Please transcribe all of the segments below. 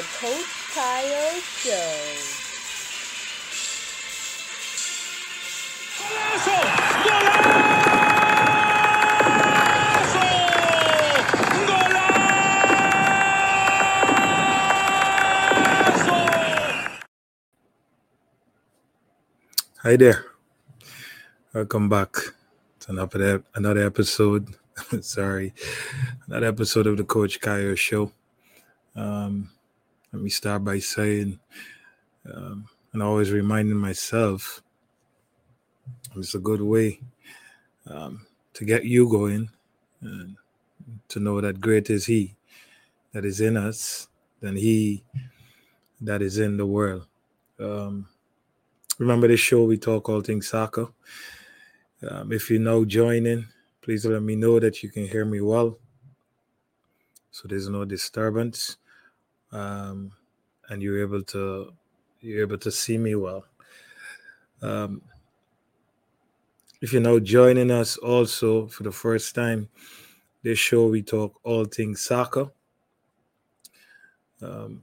welcome to the Coach Kyle Show. Hi there. Welcome back to another another episode. Sorry, another episode of the Coach Kyle Show. Um, let me start by saying, um, and always reminding myself, it's a good way um, to get you going and to know that great is He that is in us than He that is in the world. Um, remember this show, we talk all things soccer. Um, if you know joining, please let me know that you can hear me well. So there's no disturbance. Um, and you're able to you're able to see me well. Um, if you're now joining us also for the first time, this show we talk all things soccer. Um,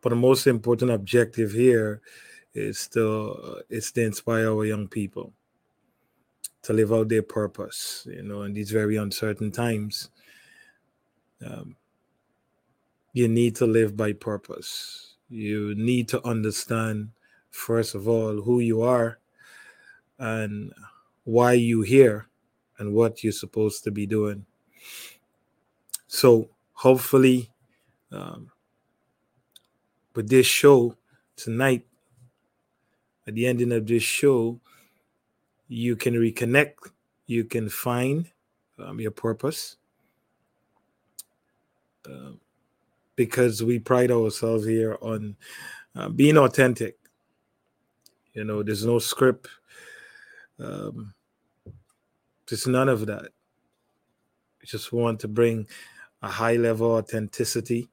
but the most important objective here is to is to inspire our young people to live out their purpose. You know, in these very uncertain times, um, you need to live by purpose. You need to understand, first of all, who you are and why you here and what you're supposed to be doing. So, hopefully, um, with this show tonight, at the ending of this show, you can reconnect, you can find um, your purpose. Uh, because we pride ourselves here on uh, being authentic. You know, there's no script, um, there's none of that. We just want to bring a high level authenticity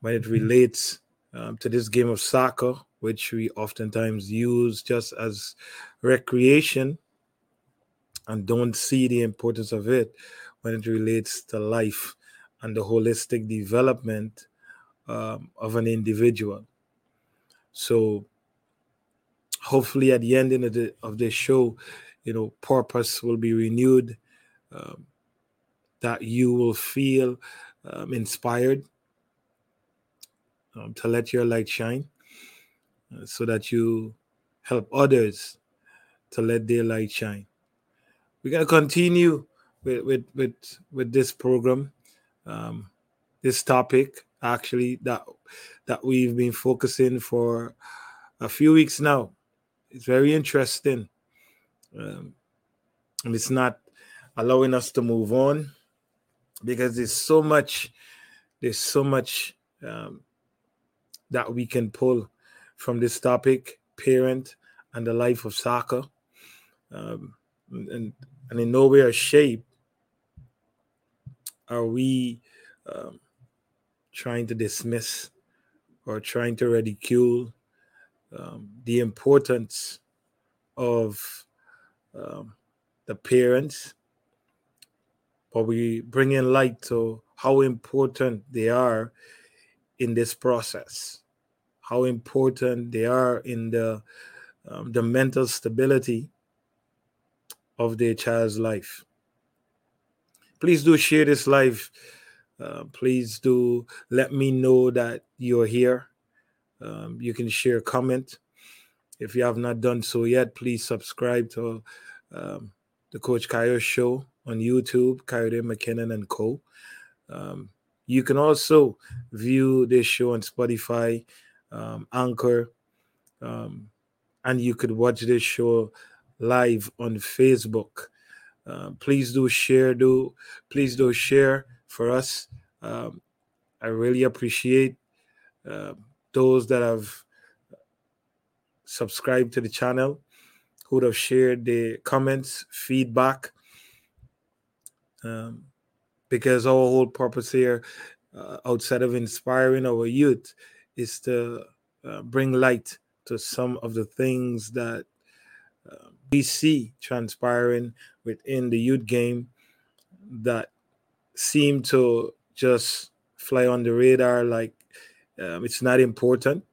when it relates um, to this game of soccer, which we oftentimes use just as recreation and don't see the importance of it when it relates to life and the holistic development um, of an individual. So, hopefully, at the ending of the of this show, you know, purpose will be renewed. Um, that you will feel um, inspired um, to let your light shine, uh, so that you help others to let their light shine. We're gonna continue with with with, with this program um, this topic actually that that we've been focusing for a few weeks now. It's very interesting, um, and it's not allowing us to move on because there's so much there's so much um, that we can pull from this topic parent and the life of soccer um, and and in no way or shape are we um, trying to dismiss or trying to ridicule um, the importance of um, the parents, but we bring in light to how important they are in this process, how important they are in the um, the mental stability of their child's life please do share this live. Uh, please do let me know that you're here. Um, you can share a comment. If you have not done so yet, please subscribe to um, the Coach Kyle Show on YouTube, Kayode McKinnon and Co. Um, you can also view this show on Spotify, um, Anchor, um, and you could watch this show live on Facebook. Uh, please do share. Do please do share for us. Um, I really appreciate uh, those that have subscribed to the channel, who have shared the comments, feedback. Um, because our whole purpose here, uh, outside of inspiring our youth, is to uh, bring light to some of the things that we see transpiring within the youth game that seem to just fly on the radar like um, it's not important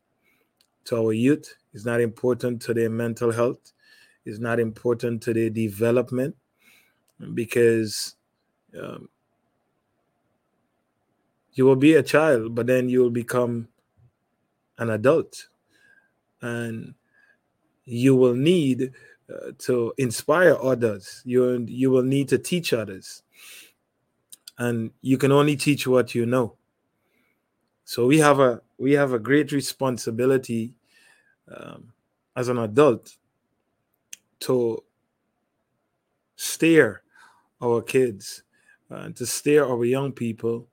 to our youth. It's not important to their mental health. It's not important to their development because um, you will be a child, but then you will become an adult. And you will need to inspire others. You, you will need to teach others. And you can only teach what you know. So we have a we have a great responsibility um, as an adult to steer our kids, uh, to steer our young people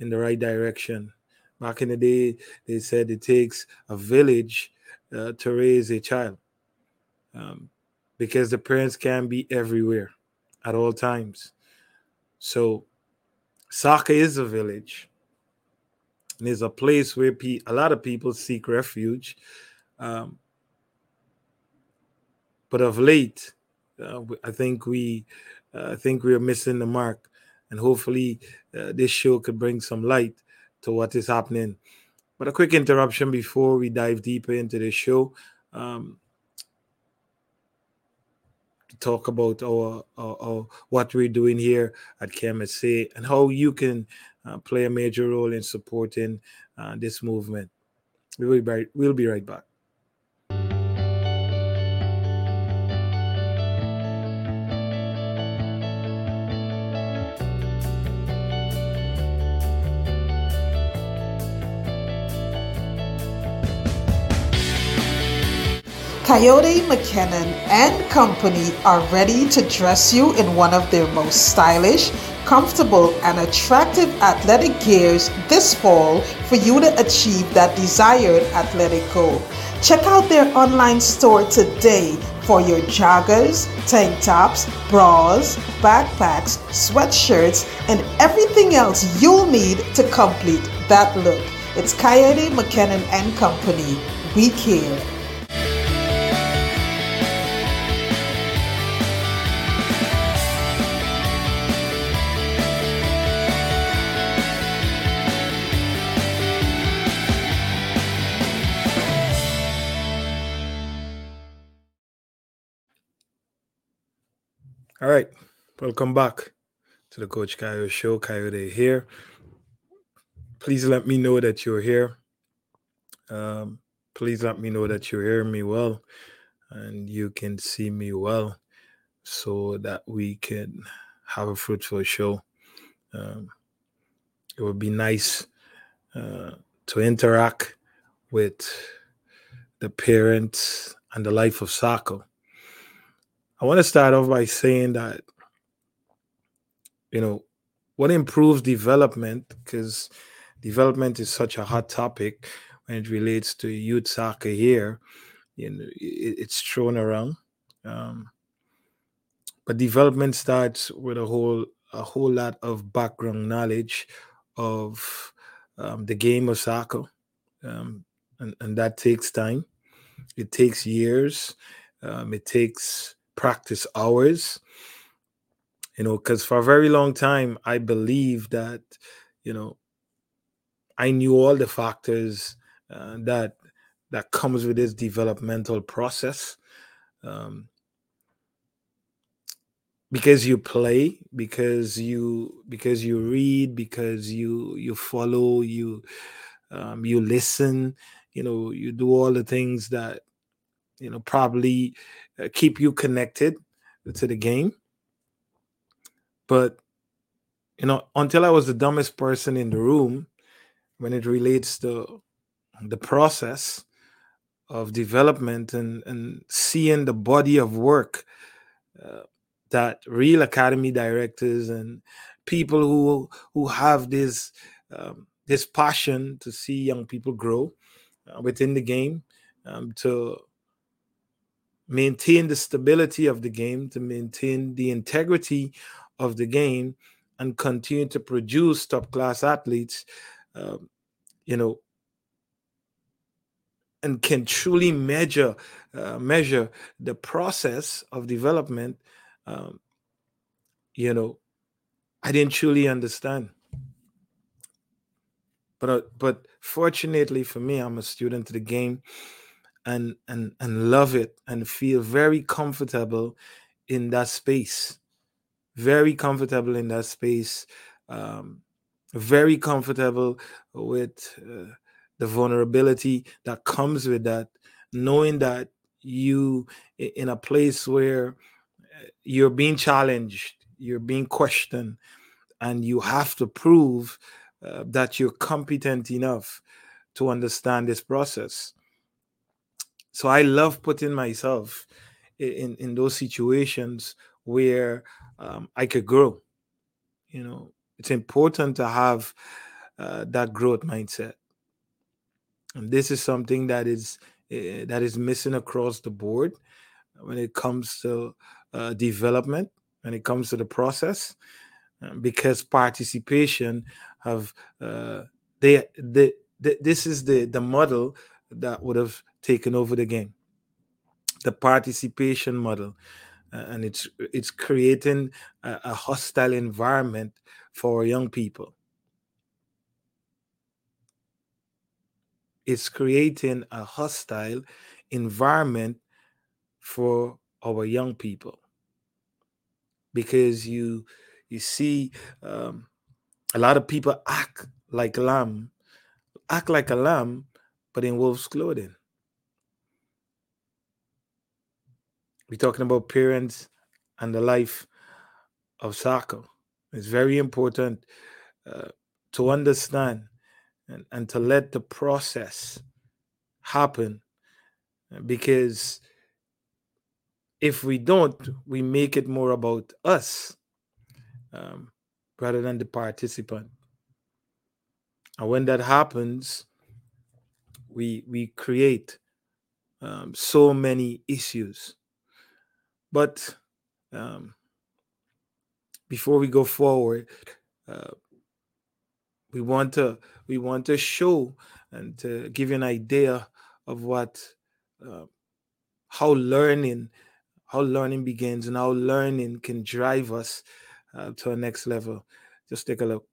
in the right direction. Back in the day, they said it takes a village uh, to raise a child um, because the parents can be everywhere at all times. So, soccer is a village. And it's a place where pe- a lot of people seek refuge. Um, but of late, uh, I think we, uh, I think we are missing the mark, and hopefully, uh, this show could bring some light to what is happening. But a quick interruption before we dive deeper into the show. Um, to talk about our, our, our, what we're doing here at KMSA and how you can uh, play a major role in supporting uh, this movement. We'll be, right, we'll be right back. Kayode McKinnon and Company are ready to dress you in one of their most stylish, comfortable, and attractive athletic gears this fall for you to achieve that desired athletic goal. Check out their online store today for your joggers, tank tops, bras, backpacks, sweatshirts, and everything else you'll need to complete that look. It's Kayode McKinnon and Company. We care. All right, welcome back to the Coach Kayode Show. Kayode here. Please let me know that you're here. Um, please let me know that you're hearing me well and you can see me well so that we can have a fruitful show. Um, it would be nice uh, to interact with the parents and the life of soccer I want to start off by saying that, you know, what improves development, because development is such a hot topic when it relates to youth soccer here. You know, it, it's thrown around. Um, but development starts with a whole a whole lot of background knowledge of um, the game of soccer, um, and, and that takes time. It takes years. Um, it takes practice hours you know because for a very long time i believe that you know i knew all the factors uh, that that comes with this developmental process um, because you play because you because you read because you you follow you um, you listen you know you do all the things that you know probably uh, keep you connected to the game. But you know, until I was the dumbest person in the room when it relates to the process of development and, and seeing the body of work uh, that real academy directors and people who who have this um, this passion to see young people grow uh, within the game um, to maintain the stability of the game, to maintain the integrity of the game, and continue to produce top class athletes, um, you know, and can truly measure uh, measure the process of development. Um, you know, I didn't truly understand. but uh, but fortunately for me, I'm a student of the game, and and and love it and feel very comfortable in that space. Very comfortable in that space. Um, very comfortable with uh, the vulnerability that comes with that, knowing that you in a place where uh, you're being challenged, you're being questioned, and you have to prove uh, that you're competent enough to understand this process. So I love putting myself in in those situations where um, I could grow. You know, it's important to have uh, that growth mindset, and this is something that is uh, that is missing across the board when it comes to uh, development, when it comes to the process, uh, because participation have uh, they, they, they this is the the model that would have taken over the game. The participation model uh, and it's it's creating a, a, hostile environment for young people. It's creating a hostile environment for our young people. Because you you see um, a lot of people act like lamb act like a lamb but in wolf's clothing We're talking about parents and the life of soccer. It's very important uh, to understand and, and to let the process happen because if we don't, we make it more about us um, rather than the participant. And when that happens, we we create um, so many issues but um, before we go forward, uh, we want to we want to show and to give you an idea of what uh, how learning how learning begins and how learning can drive us uh, to a next level. Just take a look.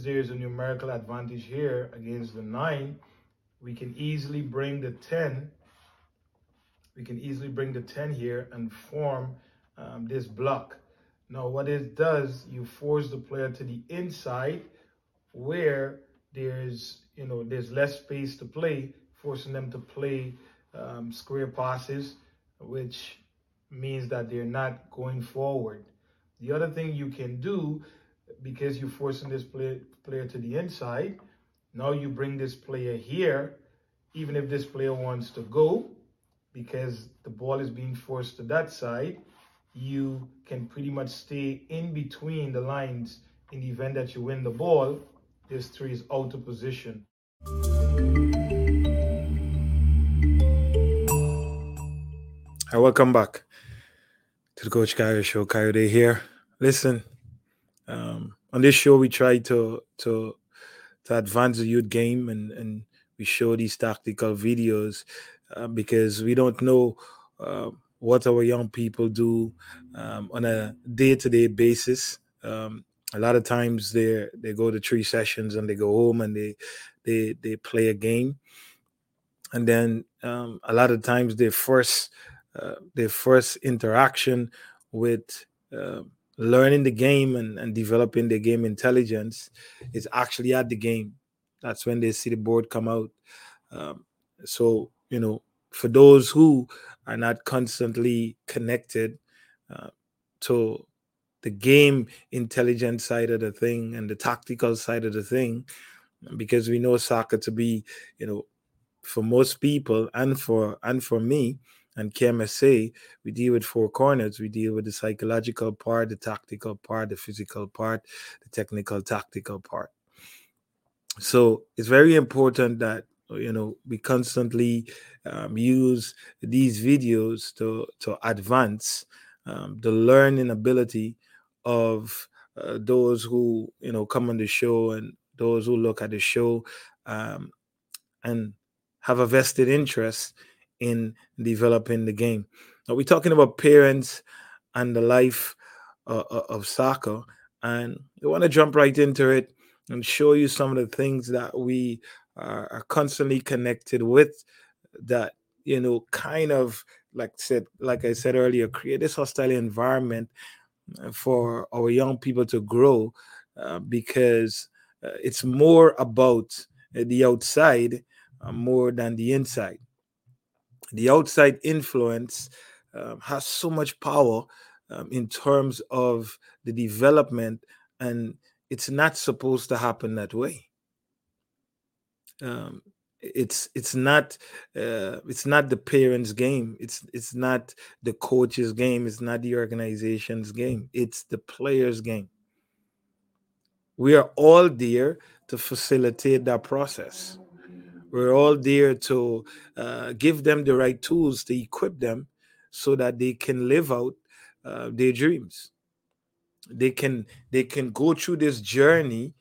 Since there is a numerical advantage here against the 9, we can easily bring the 10, we can easily bring the 10 here and form um, this block. Now what it does, you force the player to the inside where there's, you know, there's less space to play, forcing them to play um, square passes, which means that they're not going forward. The other thing you can do because you're forcing this play, player to the inside. Now you bring this player here, even if this player wants to go, because the ball is being forced to that side, you can pretty much stay in between the lines in the event that you win the ball. This three is out of position. Hi, welcome back to the Coach Kayo Show. Kayode here. Listen, um, on this show, we try to to to advance the youth game and and we show these tactical videos uh, because we don't know uh, what our young people do um, on a day-to-day basis. Um, a lot of times they they go to three sessions and they go home and they they they play a game, and then um, a lot of times their first uh, their first interaction with uh, learning the game and, and developing the game intelligence is actually at the game. That's when they see the board come out. Um, so, you know, for those who are not constantly connected uh, to the game intelligence side of the thing and the tactical side of the thing, because we know soccer to be, you know, for most people and for and for me, and KMSA, we deal with four corners. We deal with the psychological part, the tactical part, the physical part, the technical tactical part. So it's very important that you know we constantly um, use these videos to to advance um, the learning ability of uh, those who you know come on the show and those who look at the show um, and have a vested interest in developing the game. Now we're talking about parents and the life uh, uh of soccer, and we want to jump right into it and show you some of the things that we are, constantly connected with that you know kind of like said like i said earlier create this hostile environment uh, for our young people to grow uh, because uh, it's more about the outside uh, more than the inside the outside influence um, has so much power um, in terms of the development and it's not supposed to happen that way. Um, it's it's not uh, it's not the parents game. It's it's not the coach's game. It's not the organization's game. It's the players game. We are all there to facilitate that process we're all there to uh, give them the right tools to equip them so that they can live out uh, their dreams they can they can go through this journey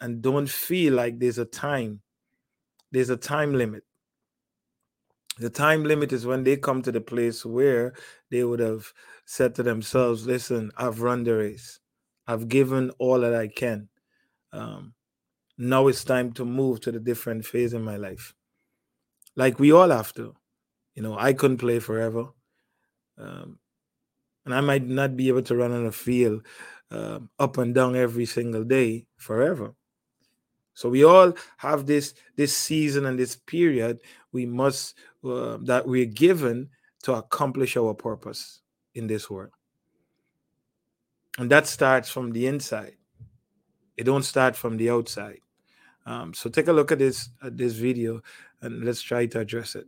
and, don't feel like there's a time there's a time limit. The time limit is when they come to the place where they would have said to themselves, Listen, I've run the race, I've given all that I can. Um, now it's time to move to the different phase in my life. Like we all have to. You know, I couldn't play forever. Um, and I might not be able to run on a field uh, up and down every single day forever. So we all have this this season and this period we must uh, that we're given to accomplish our purpose in this world. And that starts from the inside. It don't start from the outside. Um, so take a look at this at this video and let's try to address it.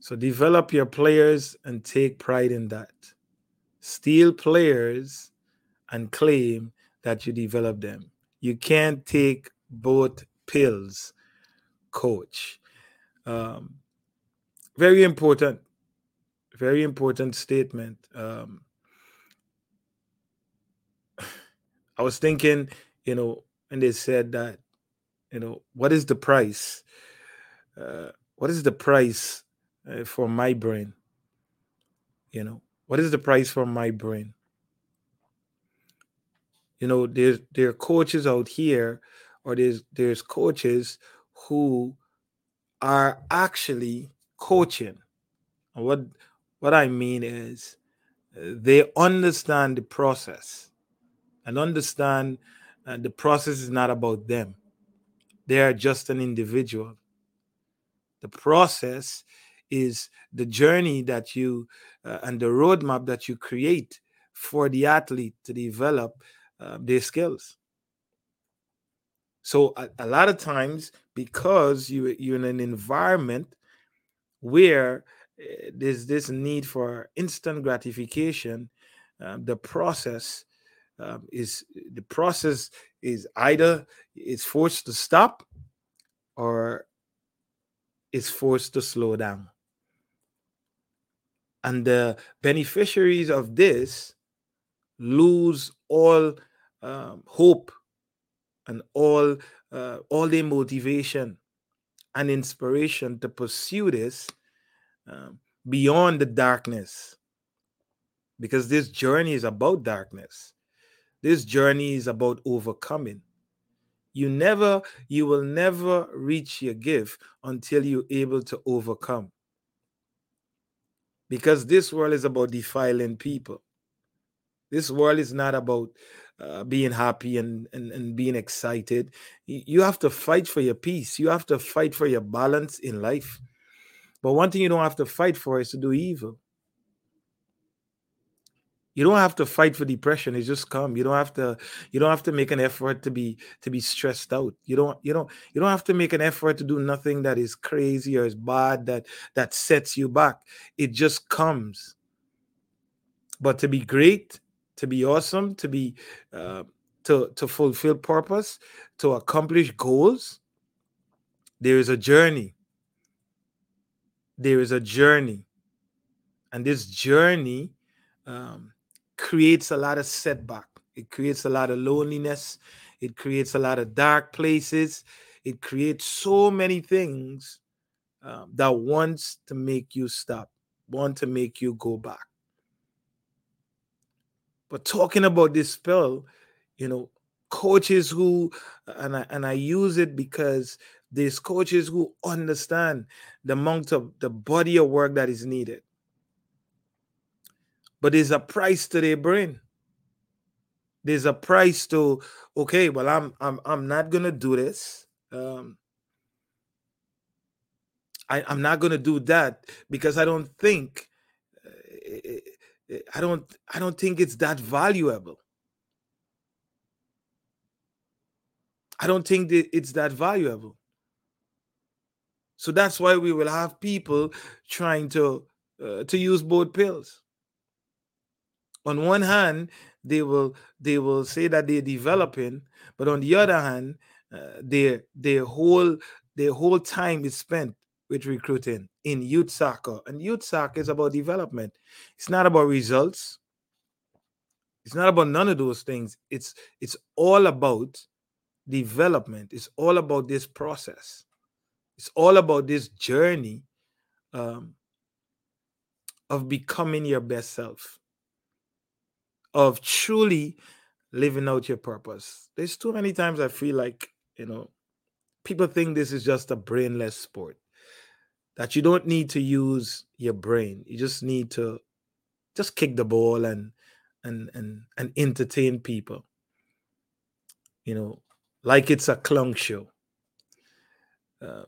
So develop your players and take pride in that. Steal players and claim that you develop them. You can't take both pills, coach. Um, very important, very important statement. Um, I was thinking, you know, and they said that, you know, what is the price? Uh, what is the price uh, for my brain you know what is the price for my brain you know there's there are coaches out here or there's there's coaches who are actually coaching what what i mean is uh, they understand the process and understand uh, the process is not about them they are just an individual the process is the journey that you uh, and the roadmap that you create for the athlete to develop uh, their skills. So a, a, lot of times, because you you're in an environment where there's this need for instant gratification, um, the process um, is the process is either it's forced to stop or it's forced to slow down. And the beneficiaries of this lose all um, hope and all uh, all their motivation and inspiration to pursue this um, beyond the darkness because this journey is about darkness this journey is about overcoming you never you will never reach your gift until you're able to overcome because this world is about defiling people. This world is not about uh, being happy and, and, and being excited. You have to fight for your peace. You have to fight for your balance in life. But one thing you don't have to fight for is to do evil. You don't have to fight for depression. It just come. You don't have to you don't have to make an effort to be to be stressed out. You don't you don't you don't have to make an effort to do nothing that is crazy or is bad that that sets you back. It just comes. But to be great to be awesome to be uh, to to fulfill purpose to accomplish goals there is a journey there is a journey and this journey um, creates a lot of setback. It creates a lot of loneliness. it creates a lot of dark places, it creates so many things um, that wants to make you stop, want to make you go back. But talking about this spell, you know, coaches who and I, and I use it because there's coaches who understand the amount of the body of work that is needed. But there's a price to their brain. There's a price to okay, well, I'm I'm I'm not gonna do this. Um, I, I'm not gonna do that because I don't think uh, I don't I don't think it's that valuable. I don't think that it's that valuable. So that's why we will have people trying to uh, to use both pills. On one hand, they will they will say that they're developing, but on the other hand, uh, their their whole their whole time is spent with recruiting in youth soccer, and youth soccer is about development. It's not about results. It's not about none of those things. It's it's all about development. It's all about this process. It's all about this journey um, of becoming your best self, of truly living out your purpose. There's too many times I feel like, you know, people think this is just a brainless sport, that you don't need to use your brain. You just need to just kick the ball and and and and entertain people. You know, like it's a clown show. Uh,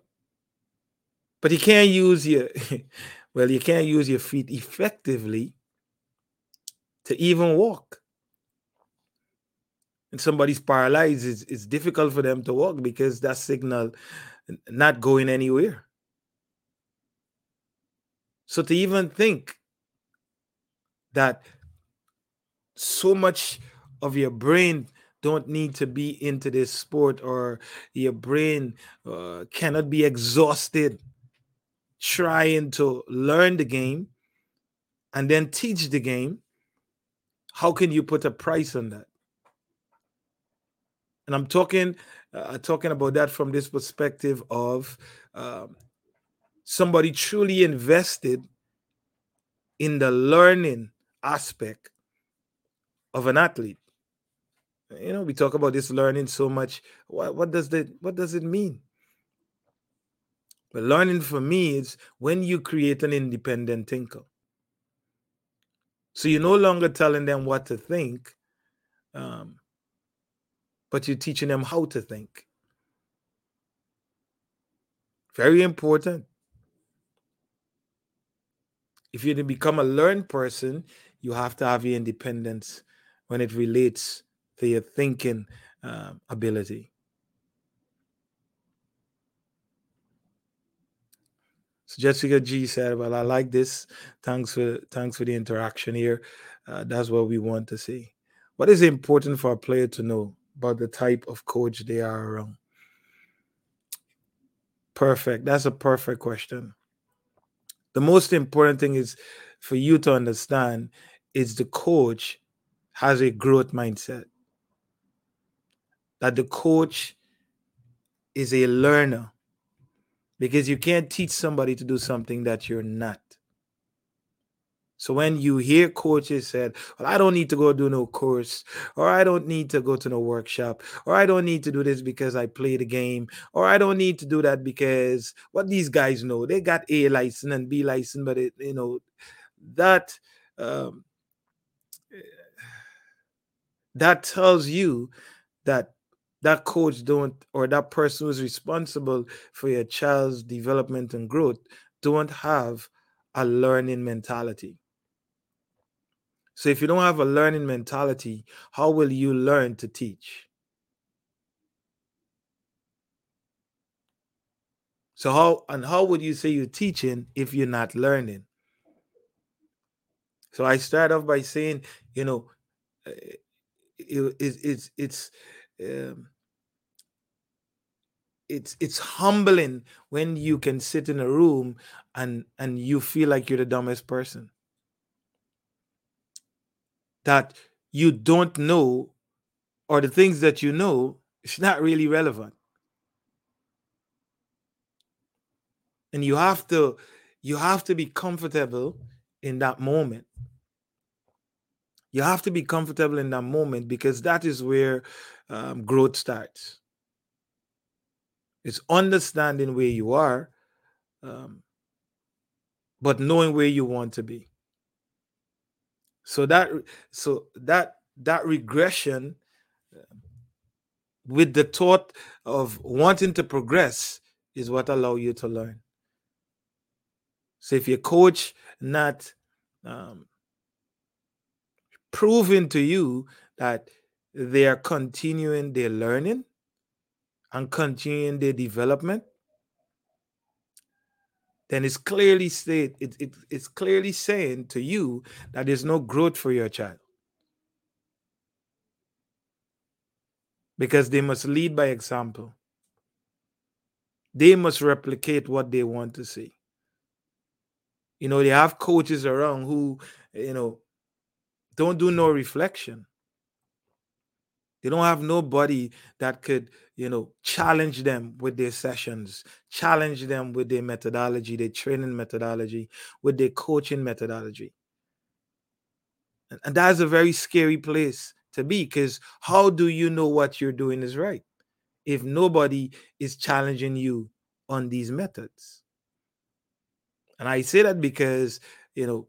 but you can't use your well, you can't use your feet effectively to even walk. And somebody's paralyzed, it's, it's difficult for them to walk because that signal not going anywhere. So to even think that so much of your brain don't need to be into this sport or your brain uh, cannot be exhausted trying to learn the game and then teach the game, how can you put a price on that? And I'm talking, uh, talking about that from this perspective of um, somebody truly invested in the learning aspect of an athlete. You know, we talk about this learning so much. What, what does that? What does it mean? But learning for me is when you create an independent thinker. So you're no longer telling them what to think, um, but you're teaching them how to think. Very important. If you're to become a learned person, you have to have your independence when it relates to your thinking uh, ability. So Jessica G said, "Well, I like this. Thanks for thanks for the interaction here. Uh, that's what we want to see. What is important for a player to know about the type of coach they are around? Perfect. That's a perfect question. The most important thing is for you to understand is the coach has a growth mindset. That the coach is a learner because you can't teach somebody to do something that you're not. So when you hear coaches said, "Well, I don't need to go do no course, or I don't need to go to no workshop, or I don't need to do this because I play the game, or I don't need to do that because what these guys know, they got A license and B license, but it, you know, that um, that tells you that that coach don't or that person who's responsible for your child's development and growth don't have a learning mentality. So if you don't have a learning mentality how will you learn to teach? So how and how would you say you're teaching if you're not learning? So i start off by saying you know eh, it, it, it's it's um, it's it's humbling when you can sit in a room and and you feel like you're the dumbest person that you don't know or the things that you know, it's not really relevant. And you have to you have to be comfortable in that moment. You have to be comfortable in that moment because that is where um, growth starts. It's understanding where you are, um, but knowing where you want to be. So that so that that regression uh, with the thought of wanting to progress is what allow you to learn. So if your coach not um, proving to you that they are continuing their learning and continuing their development, then it's clearly state it, it, it's clearly saying to you that there's no growth for your child. Because they must lead by example. They must replicate what they want to see. You know, they have coaches around who, you know, don't do no reflection. They don't have nobody that could, you know, challenge them with their sessions, challenge them with their methodology, their training methodology, with their coaching methodology. And, and that's a very scary place to be because how do you know what you're doing is right if nobody is challenging you on these methods? And I say that because, you know,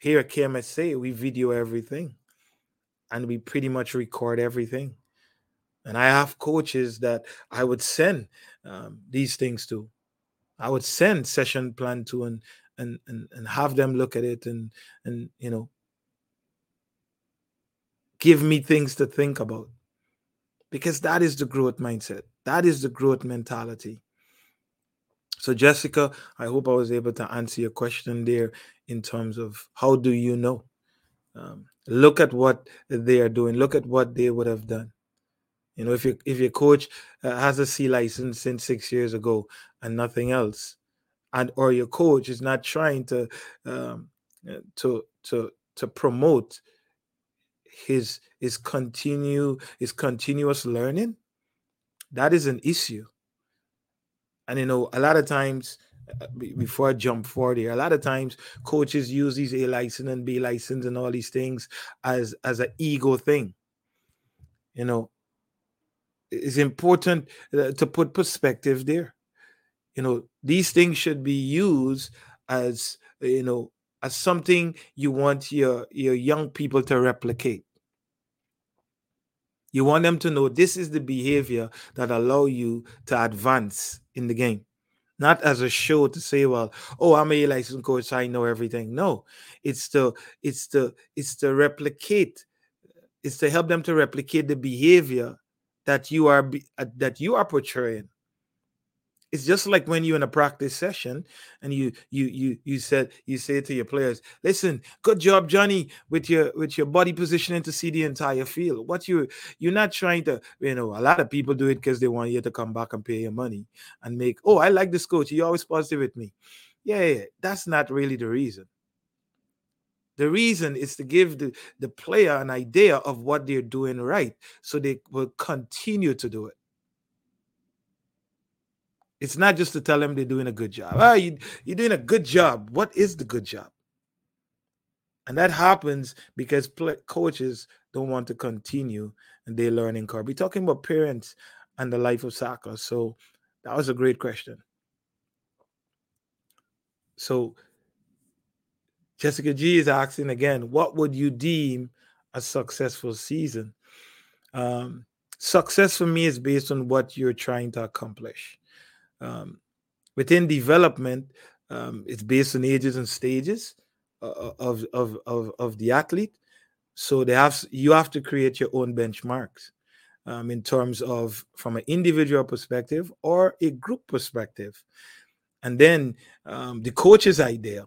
here at KMSA, we video everything and we pretty much record everything. And I have coaches that I would send um, these things to. I would send session plan to and and and, and have them look at it and and you know give me things to think about because that is the growth mindset that is the growth mentality so, Jessica, I hope I was able to answer your question there in terms of how do you know? Um, look at what they are doing. Look at what they would have done. You know, if your if your coach uh, has a C license since six years ago and nothing else, and or your coach is not trying to um, uh, to to to promote his his continue his continuous learning, that is an issue and you know, a lot of times, uh, before I jump forward here, a lot of times coaches use these A license and B license and all these things as as an ego thing. You know, it's important uh, to put perspective there. You know, these things should be used as you know as something you want your your young people to replicate you want them to know this is the behavior that allow you to advance in the game. Not as a show to say, well, oh, I'm a licensed coach, so I know everything. No, it's to it's to it's to replicate, it's to help them to replicate the behavior that you are uh, that you are portraying. It's just like when you're in a practice session and you you you you said you say to your players listen good job johnny with your with your body positioning to see the entire field. What you you're not trying to you know a lot of people do it because they want you to come back and pay your money and make oh i like this coach. He always positive with me. Yeah, yeah. That's not really the reason the reason is to give the, the player an idea of what they're doing right so they will continue to do it it's not just to tell them they're doing a good job. Ah, you, you're doing a good job. What is the good job? And that happens because play, coaches don't want to continue their learning curve. We're talking about parents and the life of soccer. So that was a great question. So Jessica G is asking again, what would you deem a successful season? Um, success for me is based on what you're trying to accomplish. Um, within development, um, it's based on ages and stages uh, uh, of, of, of, of the athlete. So they have you have to create your own benchmarks um, in terms of from an individual perspective or a group perspective, and then um, the coach's idea.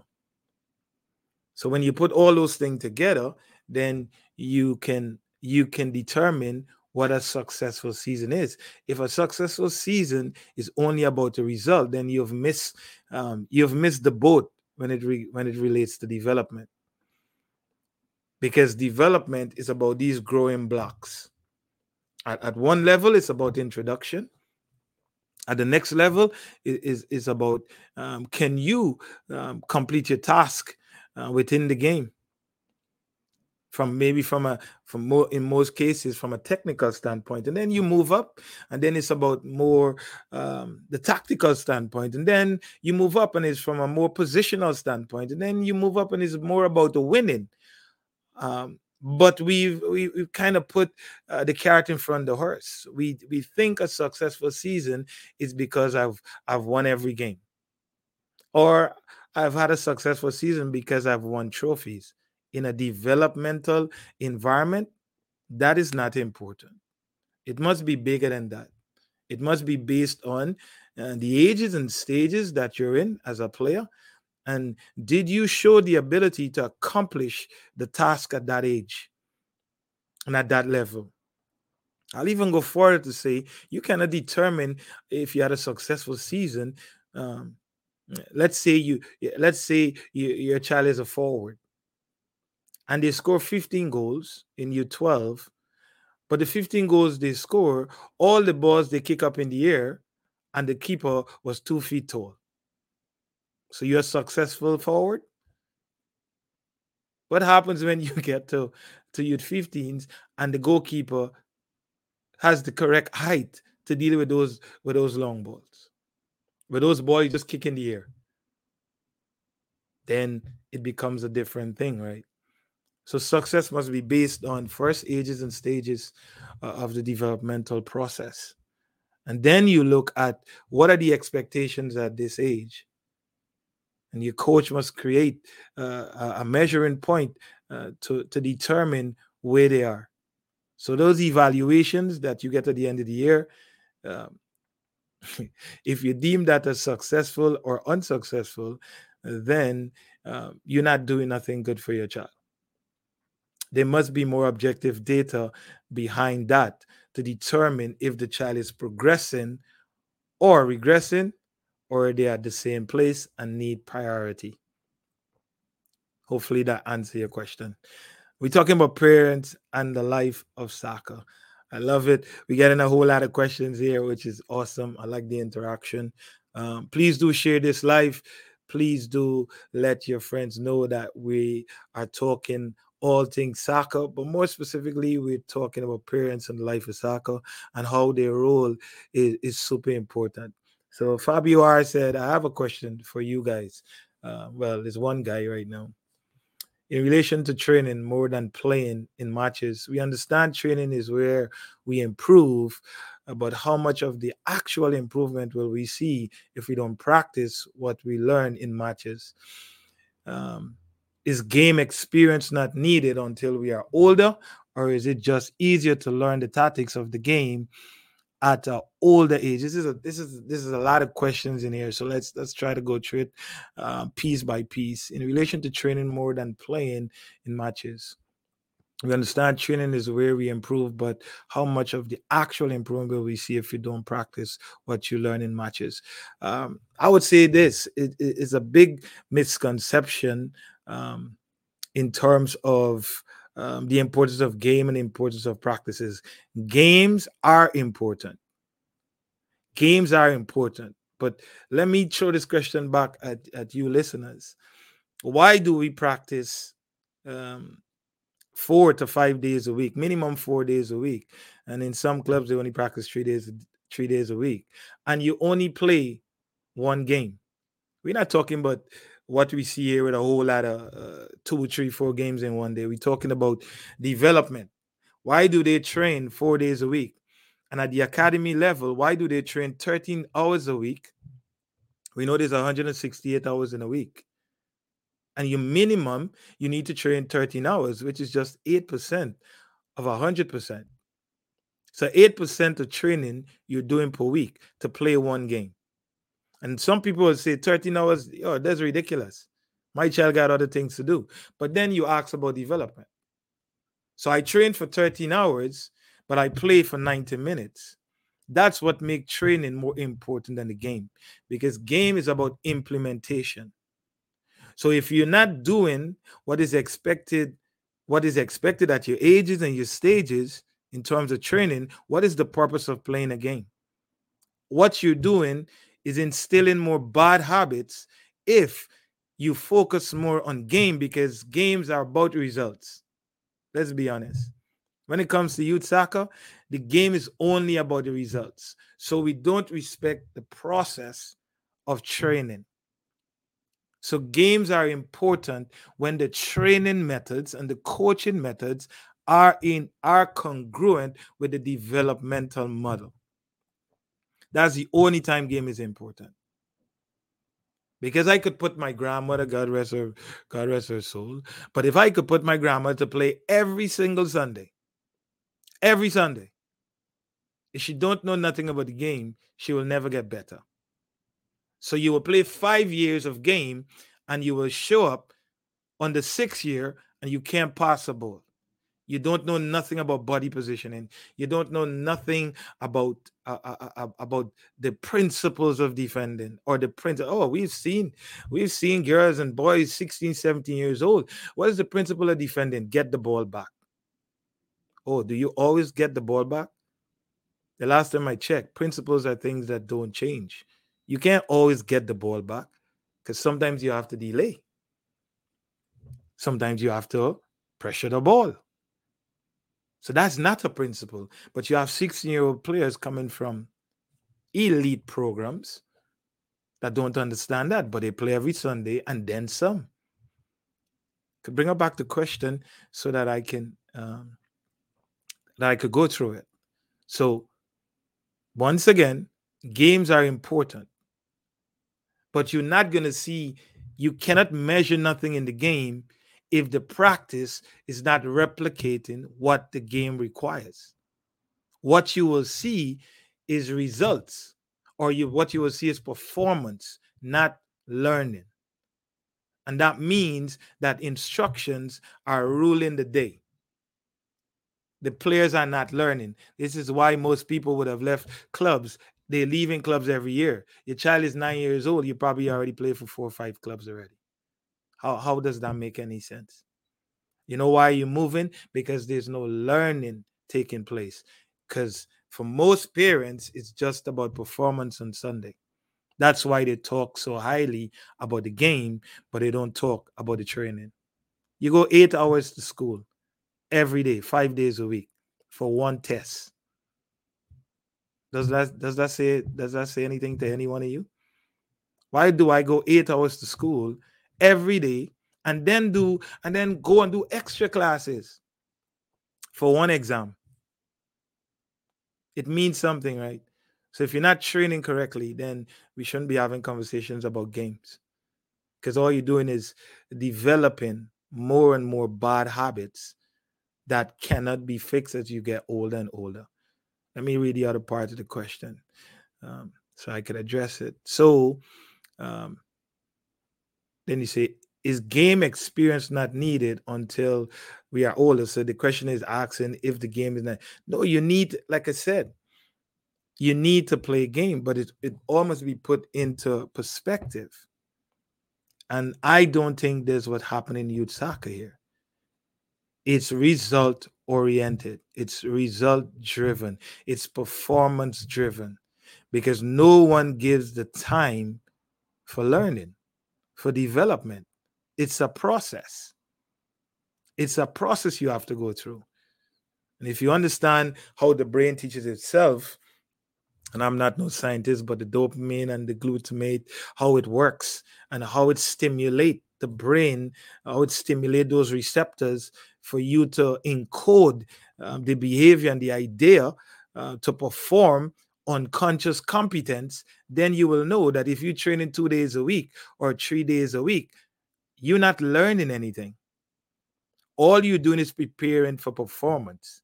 So when you put all those things together, then you can you can determine what a successful season is. If a successful season is only about the result, then you've missed um, you've missed the boat when it re- when it relates to development. Because development is about these growing blocks. At, at one level, it's about introduction. At the next level is is, about um, can you um, complete your task uh, within the game. From maybe from a from more in most cases from a technical standpoint. And then you move up and then it's about more um, the tactical standpoint. And then you move up and it's from a more positional standpoint. And then you move up and it's more about the winning. Um, but we've we, we've kind of put uh, the carrot in front of the horse. We we think a successful season is because i've i've won every game. Or i've had a successful season because i've won trophies in a developmental environment, that is not important. It must be bigger than that. It must be based on uh, the ages and stages that you're in as a player. And did you show the ability to accomplish the task at that age and at that level? I'll even go further to say you cannot determine if you had a successful season. Um, let's say you let's say you, your child is a forward and they score 15 goals in U12. But the 15 goals they score, all the balls they kick up in the air, and the keeper was two feet tall. So you're a successful forward. What happens when you get to, to youth 15s and the goalkeeper has the correct height to deal with those with those long balls? With those boys just kick in the air. Then it becomes a different thing, right? So success must be based on first ages and stages uh, of the developmental process. And then you look at what are the expectations at this age. And your coach must create uh, a measuring point uh, to, to determine where they are. So those evaluations that you get at the end of the year, um, if you deem that as successful or unsuccessful, then uh, you're not doing nothing good for your child there must be more objective data behind that to determine if the child is progressing or regressing or they're at the same place and need priority. Hopefully that answers your question. We're talking about parents and the life of soccer. I love it. We're getting a whole lot of questions here, which is awesome. I like the interaction. Um, please do share this live. Please do let your friends know that we are talking all things soccer, but more specifically, we're talking about parents and the life of soccer and how their role is, is super important. So Fabio R said, I have a question for you guys. Uh, well, there's one guy right now. In relation to training more than playing in matches, we understand training is where we improve, uh, but how much of the actual improvement will we see if we don't practice what we learn in matches? Um, is game experience not needed until we are older, or is it just easier to learn the tactics of the game at an older age? This is a this is this is a lot of questions in here, so let's let's try to go through it uh, piece by piece in relation to training more than playing in matches. We understand training is where we improve, but how much of the actual improvement will we see if you don't practice what you learn in matches? Um, I would say this: it is a big misconception um, in terms of um, the importance of game and the importance of practices. Games are important. Games are important. But let me throw this question back at, at you listeners. Why do we practice um, four to five days a week, minimum four days a week? And in some clubs, they only practice three days, three days a week. And you only play one game. We're not talking about what we see here with a whole lot of uh, two, three, four games in one day. We're talking about development. Why do they train four days a week? And at the academy level, why do they train 13 hours a week? We know there's 168 hours in a week. And your minimum, you need to train 13 hours, which is just 8% of 100%. So 8% of training you're doing per week to play one game. And some people would say 13 hours, oh, that's ridiculous. My child got other things to do. But then you ask about development. So I train for 13 hours, but I play for 90 minutes. That's what makes training more important than the game because game is about implementation. So if you're not doing what is expected, what is expected at your ages and your stages in terms of training, what is the purpose of playing a game? What you're doing is instilling more bad habits if you focus more on game because games are about results. Let's be honest. When it comes to youth soccer, the game is only about the results. So we don't respect the process of training. So games are important when the training methods and the coaching methods are in are congruent with the developmental model. That's the only time game is important. Because I could put my grandmother, God rest her, God rest her soul. But if I could put my grandmother to play every single Sunday, every Sunday, if she don't know nothing about the game, she will never get better. So you will play five years of game and you will show up on the sixth year and you can't pass ball. You don't know nothing about body positioning. You don't know nothing about uh, uh, uh, about the principles of defending or the principle. Oh, we've seen we've seen girls and boys 16, 17 years old. What is the principle of defending? Get the ball back. Oh, do you always get the ball back? The last time I checked, principles are things that don't change. You can't always get the ball back because sometimes you have to delay. Sometimes you have to pressure the ball. So that's not a principle. But you have 16 year old players coming from elite programs that don't understand that, but they play every Sunday and then some. Could bring up back the question so that I can um, that I could go through it. So once again, games are important, but you're not going to see. You cannot measure nothing in the game if the practice is not replicating what the game requires. What you will see is results, or you what you will see is performance, not learning. And that means that instructions are ruling the day. The players are not learning. This is why most people would have left clubs. They're leaving clubs every year. Your child is nine years old, you probably already played for four or five clubs already. How, how does that mm. make any sense? You know why you're moving? Because there's no learning taking place. Because for most parents, it's just about performance on Sunday. That's why they talk so highly about the game, but they don't talk about the training. You go eight hours to school every day, five days a week for one test. Does that does that say does that say anything to any one of you? Why do I go eight hours to school every day and then do and then go and do extra classes for one exam. It means something right? So if you're not training correctly then we shouldn't be having conversations about games. Because all you're doing is developing more and more bad habits that cannot be fixed as you get older and older. Let me read the other part of the question um, so i could address it. So um, then you say, is game experience not needed until we are older? So the question is asking if the game is not. No, you need, like I said, you need to play a game, but it, it all must be put into perspective. And I don't think there's what happened in youth soccer here. It's result oriented, it's result driven, it's performance driven because no one gives the time for learning for development. It's a process. It's a process you have to go through. And if you understand how the brain teaches itself, and I'm not no scientist, but the dopamine and the glutamate, how it works and how it stimulate the brain, how it stimulate those receptors for you to encode um, the behavior and the idea uh, to perform unconscious competence, then you will know that if you train in two days a week or three days a week, you're not learning anything. All you're doing is preparing for performance.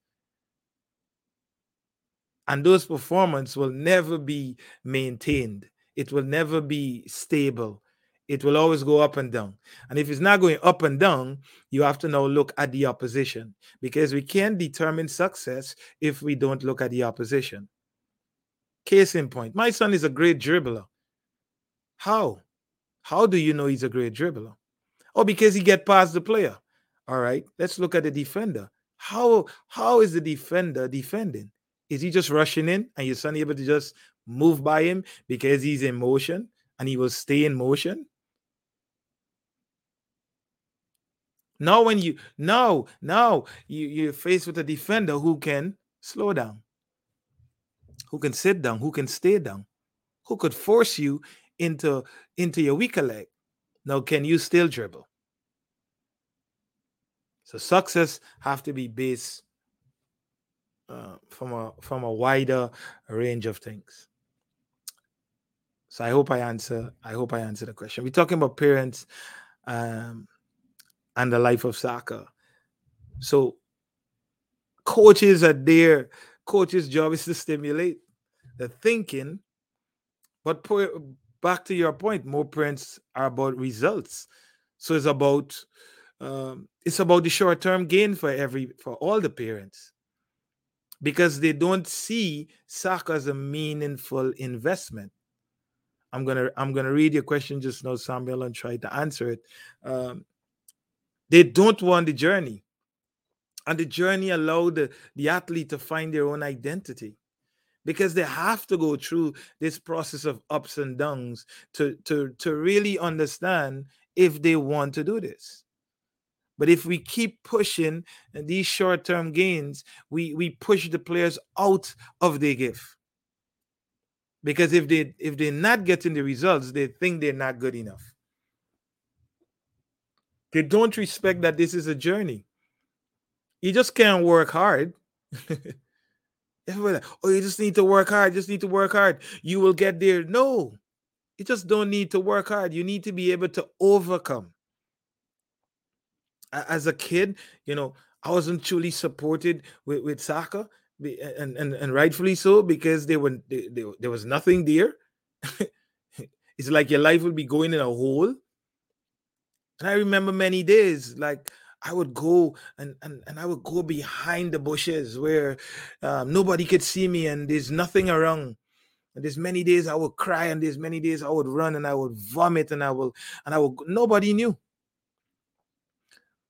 And those performance will never be maintained. It will never be stable. It will always go up and down. And if it's not going up and down, you have to now look at the opposition because we can't determine success if we don't look at the opposition. Case in point, my son is a great dribbler. How? How do you know he's a great dribbler? Oh, because he get past the player. All right, let's look at the defender. how how is the defender defending? Is he just rushing in and your son able to just move by him because he's in motion and he will stay in motion? Now, when you now now you, you're faced with a defender who can slow down, who can sit down, who can stay down, who could force you into into your weaker leg. Now, can you still dribble? So success have to be based uh, from a from a wider range of things. So I hope I answer. I hope I answer the question. We're talking about parents um, and the life of soccer. So coaches are there. Coaches' job is to stimulate the thinking. But back to your point, more parents are about results. So it's about um, it's about the short-term gain for every for all the parents because they don't see soccer as a meaningful investment. I'm gonna I'm gonna read your question just now, Samuel, and try to answer it. Um, they don't want the journey. And the journey allowed the, the athlete to find their own identity because they have to go through this process of ups and downs to, to, to really understand if they want to do this. But if we keep pushing these short-term gains, we, we push the players out of their gift. Because if they if they're not getting the results, they think they're not good enough. They don't respect that this is a journey. You just can't work hard. Everybody, oh, you just need to work hard. Just need to work hard. You will get there. No, you just don't need to work hard. You need to be able to overcome. As a kid, you know, I wasn't truly supported with, with soccer, and, and and rightfully so because there were they, there was nothing there. it's like your life will be going in a hole and I remember many days, like I would go and, and, and I would go behind the bushes where um, nobody could see me and there's nothing around. And there's many days I would cry and there's many days I would run and I would vomit and I will and I will nobody knew.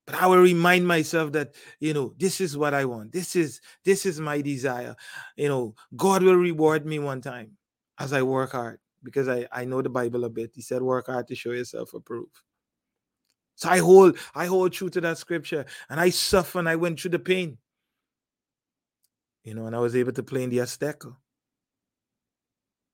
But I will remind myself that you know this is what I want. This is this is my desire. You know, God will reward me one time as I work hard because I, I know the Bible a bit. He said, work hard to show yourself approved. So I hold, I hold true to that scripture, and I suffer, and I went through the pain. You know, and I was able to play in the Azteca.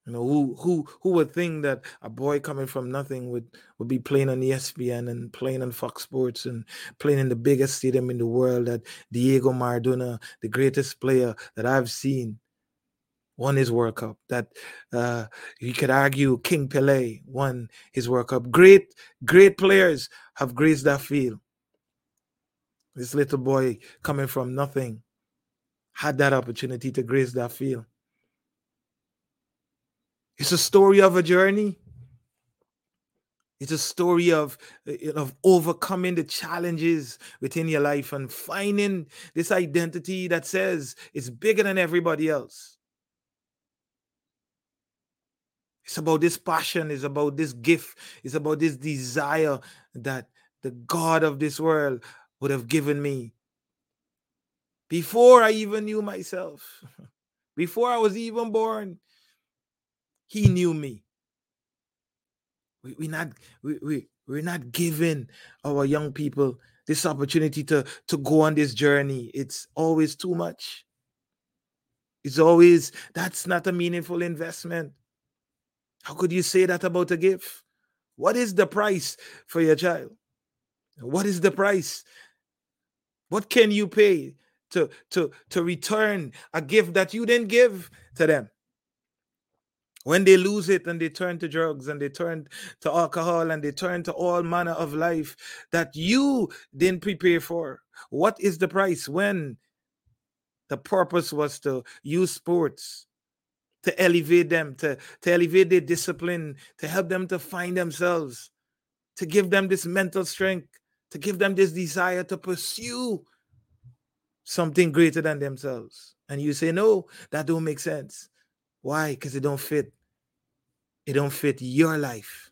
You know, who who who would think that a boy coming from nothing would would be playing on the ESPN and playing on Fox Sports and playing in the biggest stadium in the world that Diego Maradona, the greatest player that I've seen, won his World Cup. That uh, you could argue King Pele won his World Cup. Great, great players have graced that field. This little boy coming from nothing had that opportunity to grace that field. It's a story of a journey. It's a story of, of overcoming the challenges within your life and finding this identity that says it's bigger than everybody else. It's about this passion, it's about this gift, it's about this desire that the God of this world would have given me before I even knew myself, before I was even born. He knew me. We, we not we, we we're not giving our young people this opportunity to to go on this journey. It's always too much. It's always that's not a meaningful investment. How could you say that about a gift? What is the price for your child? What is the price? What can you pay to, to, to return a gift that you didn't give to them? When they lose it and they turn to drugs and they turn to alcohol and they turn to all manner of life that you didn't prepare for, what is the price when the purpose was to use sports to elevate them, to, to elevate their discipline, to help them to find themselves, to give them this mental strength, to give them this desire to pursue something greater than themselves. And you say, no, that don't make sense. Why? Because it don't fit. It don't fit your life.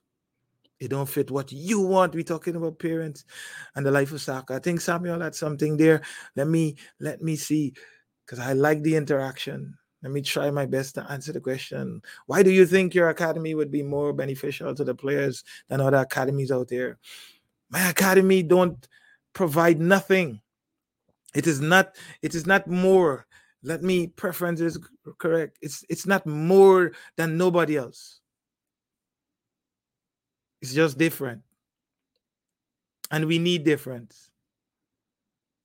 It don't fit what you want. We're talking about parents and the life of soccer. I think Samuel had something there. Let me let me see, because I like the interaction. Let me try my best to answer the question. Why do you think your academy would be more beneficial to the players than other academies out there? My academy don't provide nothing. It is not, it is not more. Let me preference is correct. It's it's not more than nobody else. It's just different. And we need difference.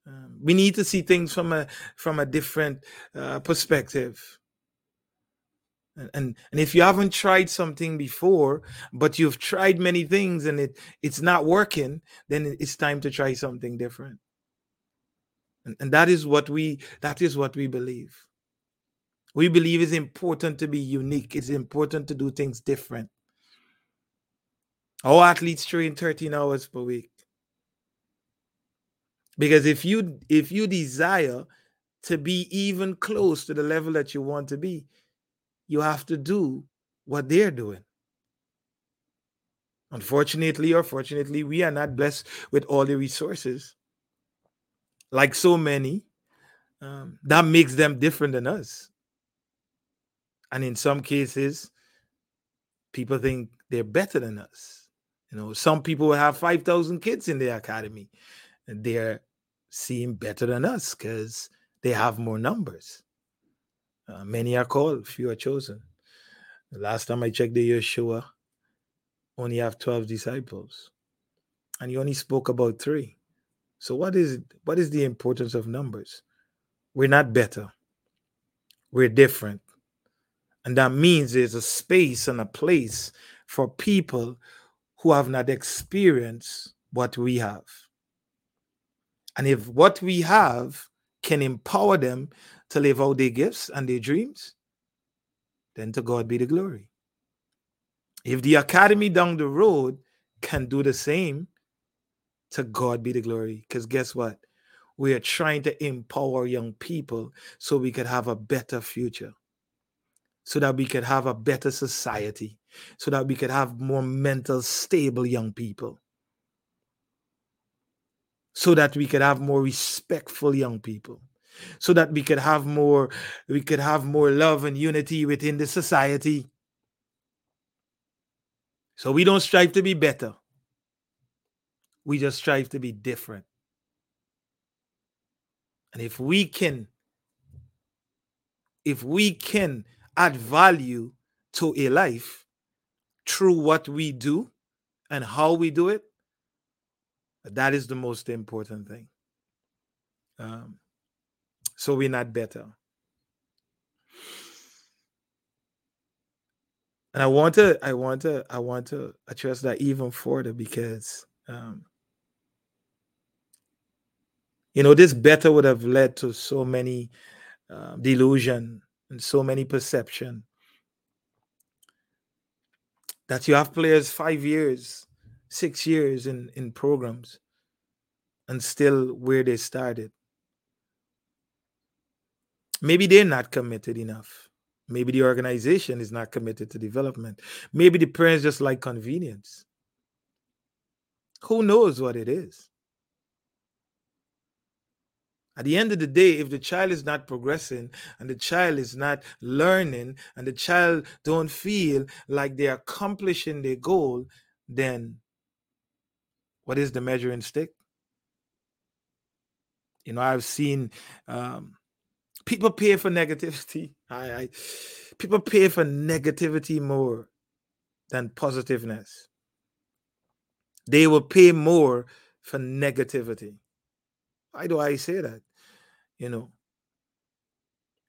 Um, we need to see things from a from a different uh, perspective. And, and if you haven't tried something before, but you've tried many things and it it's not working, then it's time to try something different. And, and that is what we that is what we believe. We believe it's important to be unique. It's important to do things different. All athletes train 13 hours per week. Because if you if you desire to be even close to the level that you want to be, you have to do what they're doing. Unfortunately or fortunately, we are not blessed with all the resources. Like so many, um, that makes them different than us. And in some cases, people think they're better than us. You know, some people have 5,000 kids in their academy they're seem better than us because they have more numbers. Uh, many are called, few are chosen. The last time I checked the Yeshua, only have 12 disciples. And he only spoke about three. So what is what is the importance of numbers? We're not better. We're different. And that means there's a space and a place for people who have not experienced what we have. And if what we have can empower them to live out their gifts and their dreams, then to God be the glory. If the academy down the road can do the same, to God be the glory. Because guess what? We are trying to empower young people so we could have a better future, so that we could have a better society, so that we could have more mental stable young people so that we could have more respectful young people so that we could have more we could have more love and unity within the society. So we don't strive to be better. We just strive to be different. And if we can if we can add value to a life through what we do and how we do it that is the most important thing. Um, so we're not better. And I want to, I want to, I want to address that even further because, um, you know, this better would have led to so many uh, delusion and so many perception that you have players five years six years in, in programs and still where they started. Maybe they're not committed enough. Maybe the organization is not committed to development. Maybe the parents just like convenience. Who knows what it is? At the end of the day, if the child is not progressing and the child is not learning and the child don't feel like they're accomplishing their goal, then what is the measuring stick? You know, I've seen um, people pay for negativity. I, I people pay for negativity more than positiveness. They will pay more for negativity. Why do I say that? You know,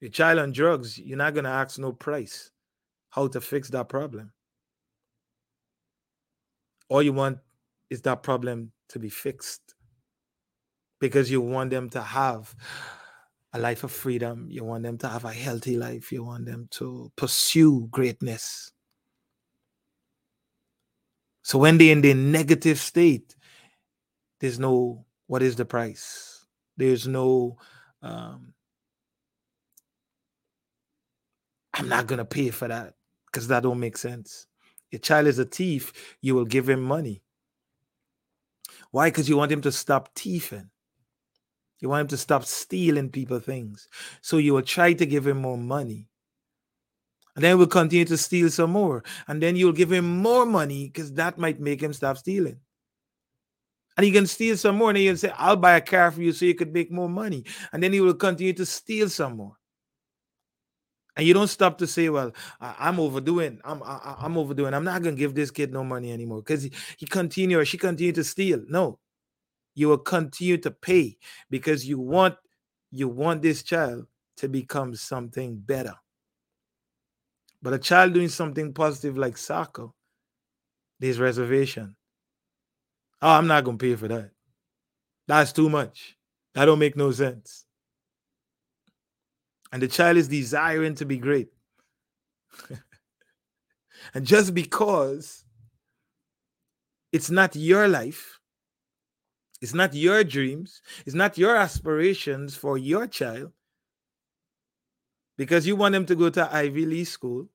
your child on drugs, you're not going to ask no price how to fix that problem. All you want is that problem to be fixed because you want them to have a life of freedom. You want them to have a healthy life. You want them to pursue greatness. So when they're in the negative state, there's no what is the price? There's no um, I'm not gonna pay for that because that don't make sense. Your child is a thief, you will give him money. Why? Because you want him to stop thieving. You want him to stop stealing people things. So you will try to give him more money. And then we'll continue to steal some more. And then you'll give him more money because that might make him stop stealing. And he can steal some more. And then you'll say, I'll buy a car for you so you could make more money. And then he will continue to steal some more. And you don't stop to say, "Well, I, am overdoing. I'm I, am overdoing. I'm not gonna give this kid no money anymore because he, he continue or she continue to steal." No, you will continue to pay because you want you want this child to become something better. But a child doing something positive like soccer, there's reservation. Oh, I'm not gonna pay for that. That's too much. That don't make no sense. And the child is desiring to be great. and just because it's not your life, it's not your dreams, it's not your aspirations for your child, because you want them to go to Ivy League school,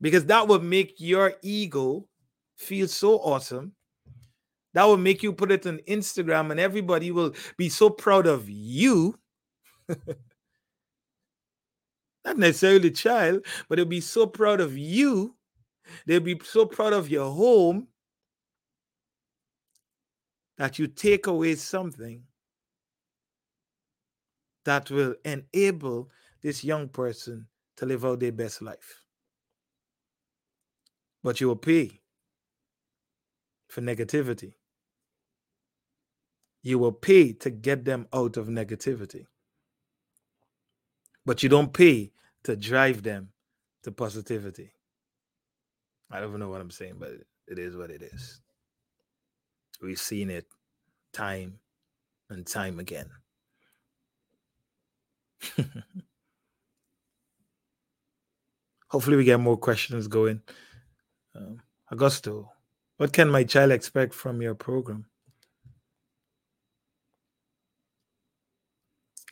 because that would make your ego feel so awesome. That will make you put it on Instagram and everybody will be so proud of you. Not necessarily child, but they'll be so proud of you. They'll be so proud of your home that you take away something that will enable this young person to live out their best life. But you will pay for negativity. You will pay to get them out of negativity. But you don't pay to drive them to positivity. I don't know what I'm saying, but it is what it is. We've seen it time and time again. Hopefully, we get more questions going. Um, Augusto, what can my child expect from your program?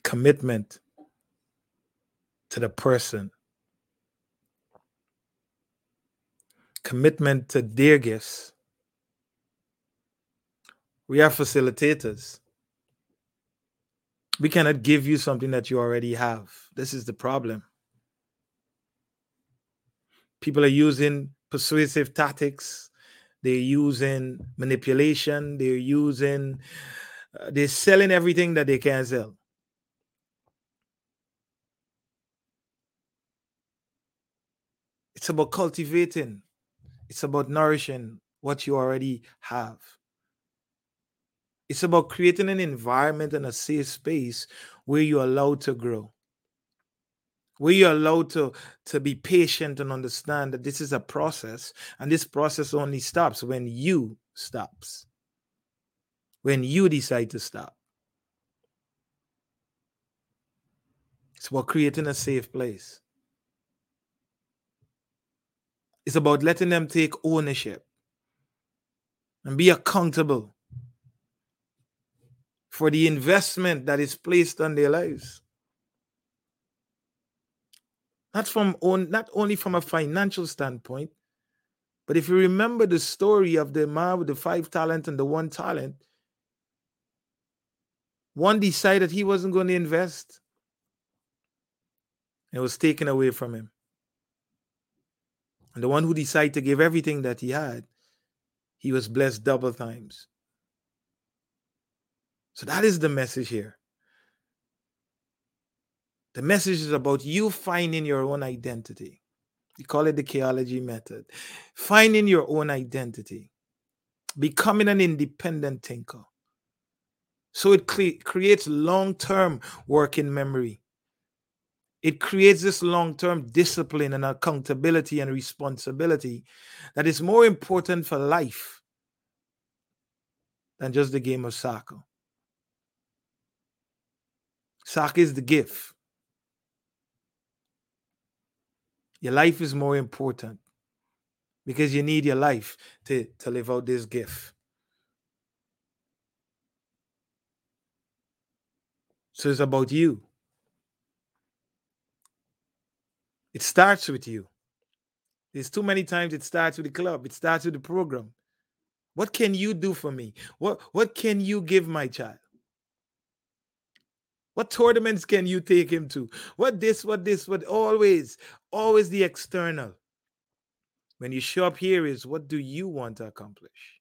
Commitment to the person, commitment to their gifts, we are facilitators. We cannot give you something that you already have. This is the problem. People are using persuasive tactics, they're using manipulation, they're using, uh, they're selling everything that they can sell. It's about cultivating, it's about nourishing what you already have. It's about creating an environment and a safe space where you're allowed to grow. Where you're allowed to, to be patient and understand that this is a process, and this process only stops when you stops. When you decide to stop. It's about creating a safe place. It's about letting them take ownership and be accountable for the investment that is placed on their lives. Not from on, not only from a financial standpoint, but if you remember the story of the man with the five talent and the one talent, one decided he wasn't going to invest. It was taken away from him. And the one who decided to give everything that he had, he was blessed double times. So that is the message here. The message is about you finding your own identity. We call it the chaology method. Finding your own identity, becoming an independent thinker. So it cre- creates long term working memory. It creates this long term discipline and accountability and responsibility that is more important for life than just the game of soccer. Soccer is the gift. Your life is more important because you need your life to, to live out this gift. So it's about you. It starts with you. There's too many times it starts with the club, it starts with the program. What can you do for me? What what can you give my child? What tournaments can you take him to? What this, what this, what always, always the external. When you show up here is what do you want to accomplish?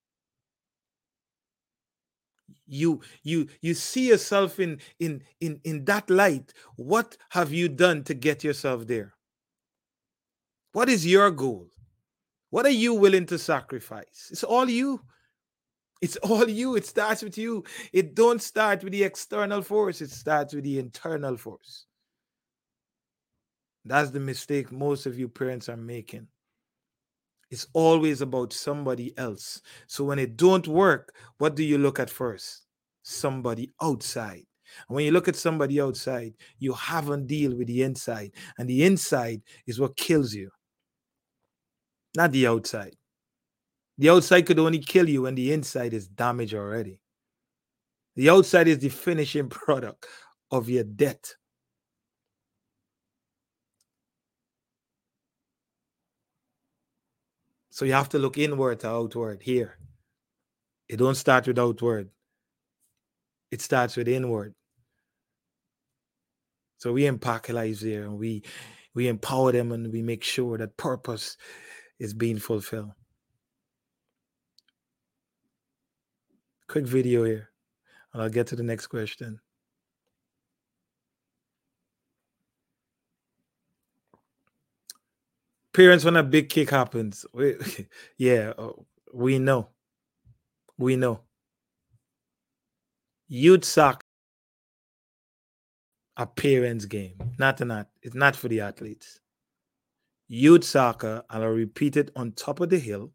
You you you see yourself in in in in that light. What have you done to get yourself there? What is your goal? What are you willing to sacrifice? It's all you. It's all you. It starts with you. It don't start with the external force. It starts with the internal force. That's the mistake most of you parents are making. It's always about somebody else. So when it don't work, what do you look at first? Somebody outside. And when you look at somebody outside, you haven't deal with the inside. And the inside is what kills you. Not the outside. The outside could only kill you when the inside is damaged already. The outside is the finishing product of your debt. So you have to look inward to outward here. It don't start with outward. It starts with inward. So we impact lives here and we we empower them and we make sure that purpose is being fulfilled. quick video here and I'll get to the next question. Parents, when a big kick happens, we, yeah, oh, we know. We know. Youth soccer, a parents' game. Not not. It's not for the athletes. Youth soccer, and I'll repeat it on top of the hill.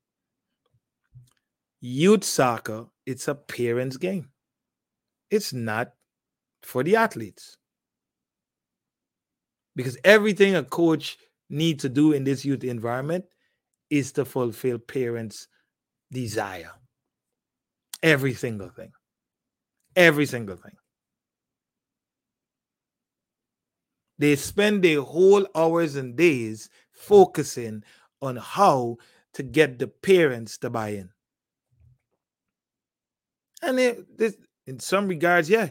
Youth soccer it's a parents' game. It's not for the athletes. Because everything a coach needs to do in this youth environment is to fulfill parents' desire. Every single thing. Every single thing. They spend their whole hours and days focusing on how to get the parents to buy in. And it, this, in some regards, yeah.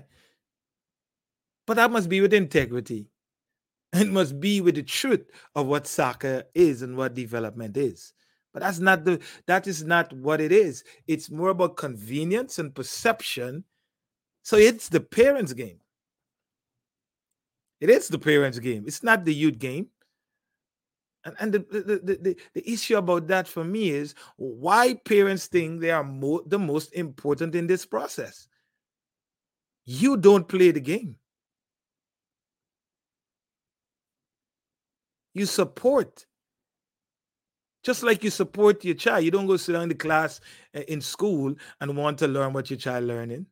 But that must be with integrity. It must be with the truth of what soccer is and what development is. But that's not the that is not what it is. It's more about convenience and perception. So it's the parents' game. It is the parents' game. It's not the youth game. And, and the, the, the, the, issue about that for me is why parents think they are mo- the most important in this process. You don't play the game. You support. Just like you support your child. You don't go sit down in the class eh, in school and want to learn what your child learning.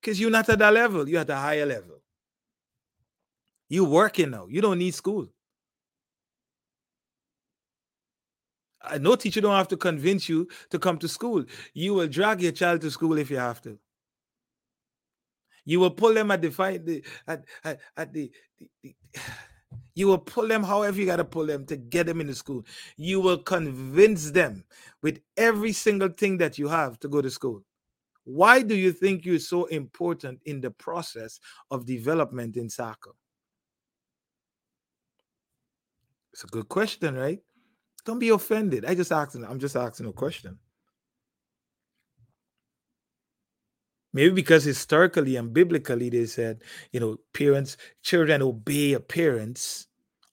Because you're not at that level. You're at a higher level. You working now. You don't need school. Uh, no teacher don't have to convince you to come to school. You will drag your child to school if you have to. You will pull them at the fight the at, at, at the, the, the you will pull them however you got to pull them to get them into school. You will convince them with every single thing that you have to go to school. Why do you think you're so important in the process of development in soccer? It's a good question, right? Don't be offended. I just asking, I'm just asking a question. Maybe because historically and biblically they said, you know, parents, children obey your parents,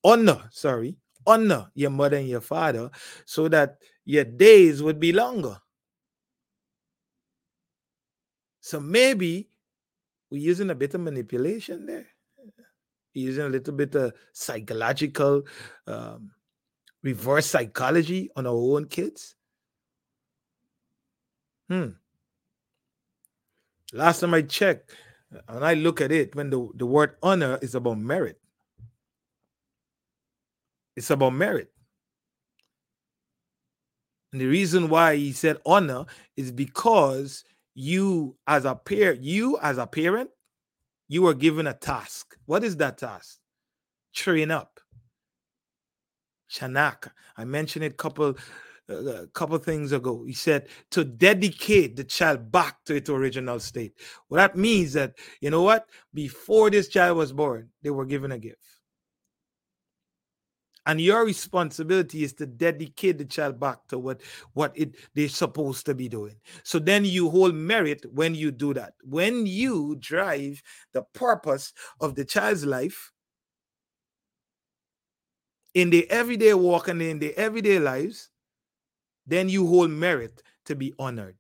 honor, sorry, honor your mother and your father so that your days would be longer. So maybe we're using a bit of manipulation there, using a little bit of psychological um, reverse psychology on our own kids? Hmm. Last time I checked, when I look at it, when the, the word honor is about merit, it's about merit. And the reason why he said honor is because you, as a parent, you as a parent, you are given a task. What is that task? Train up Chanak. I mentioned it a couple a uh, couple things ago. He said to dedicate the child back to its original state. Well, that means that you know what? Before this child was born, they were given a gift. And your responsibility is to dedicate the child back to what, what it they're supposed to be doing. So then you hold merit when you do that. When you drive the purpose of the child's life in the everyday walk and in the everyday lives, then you hold merit to be honored.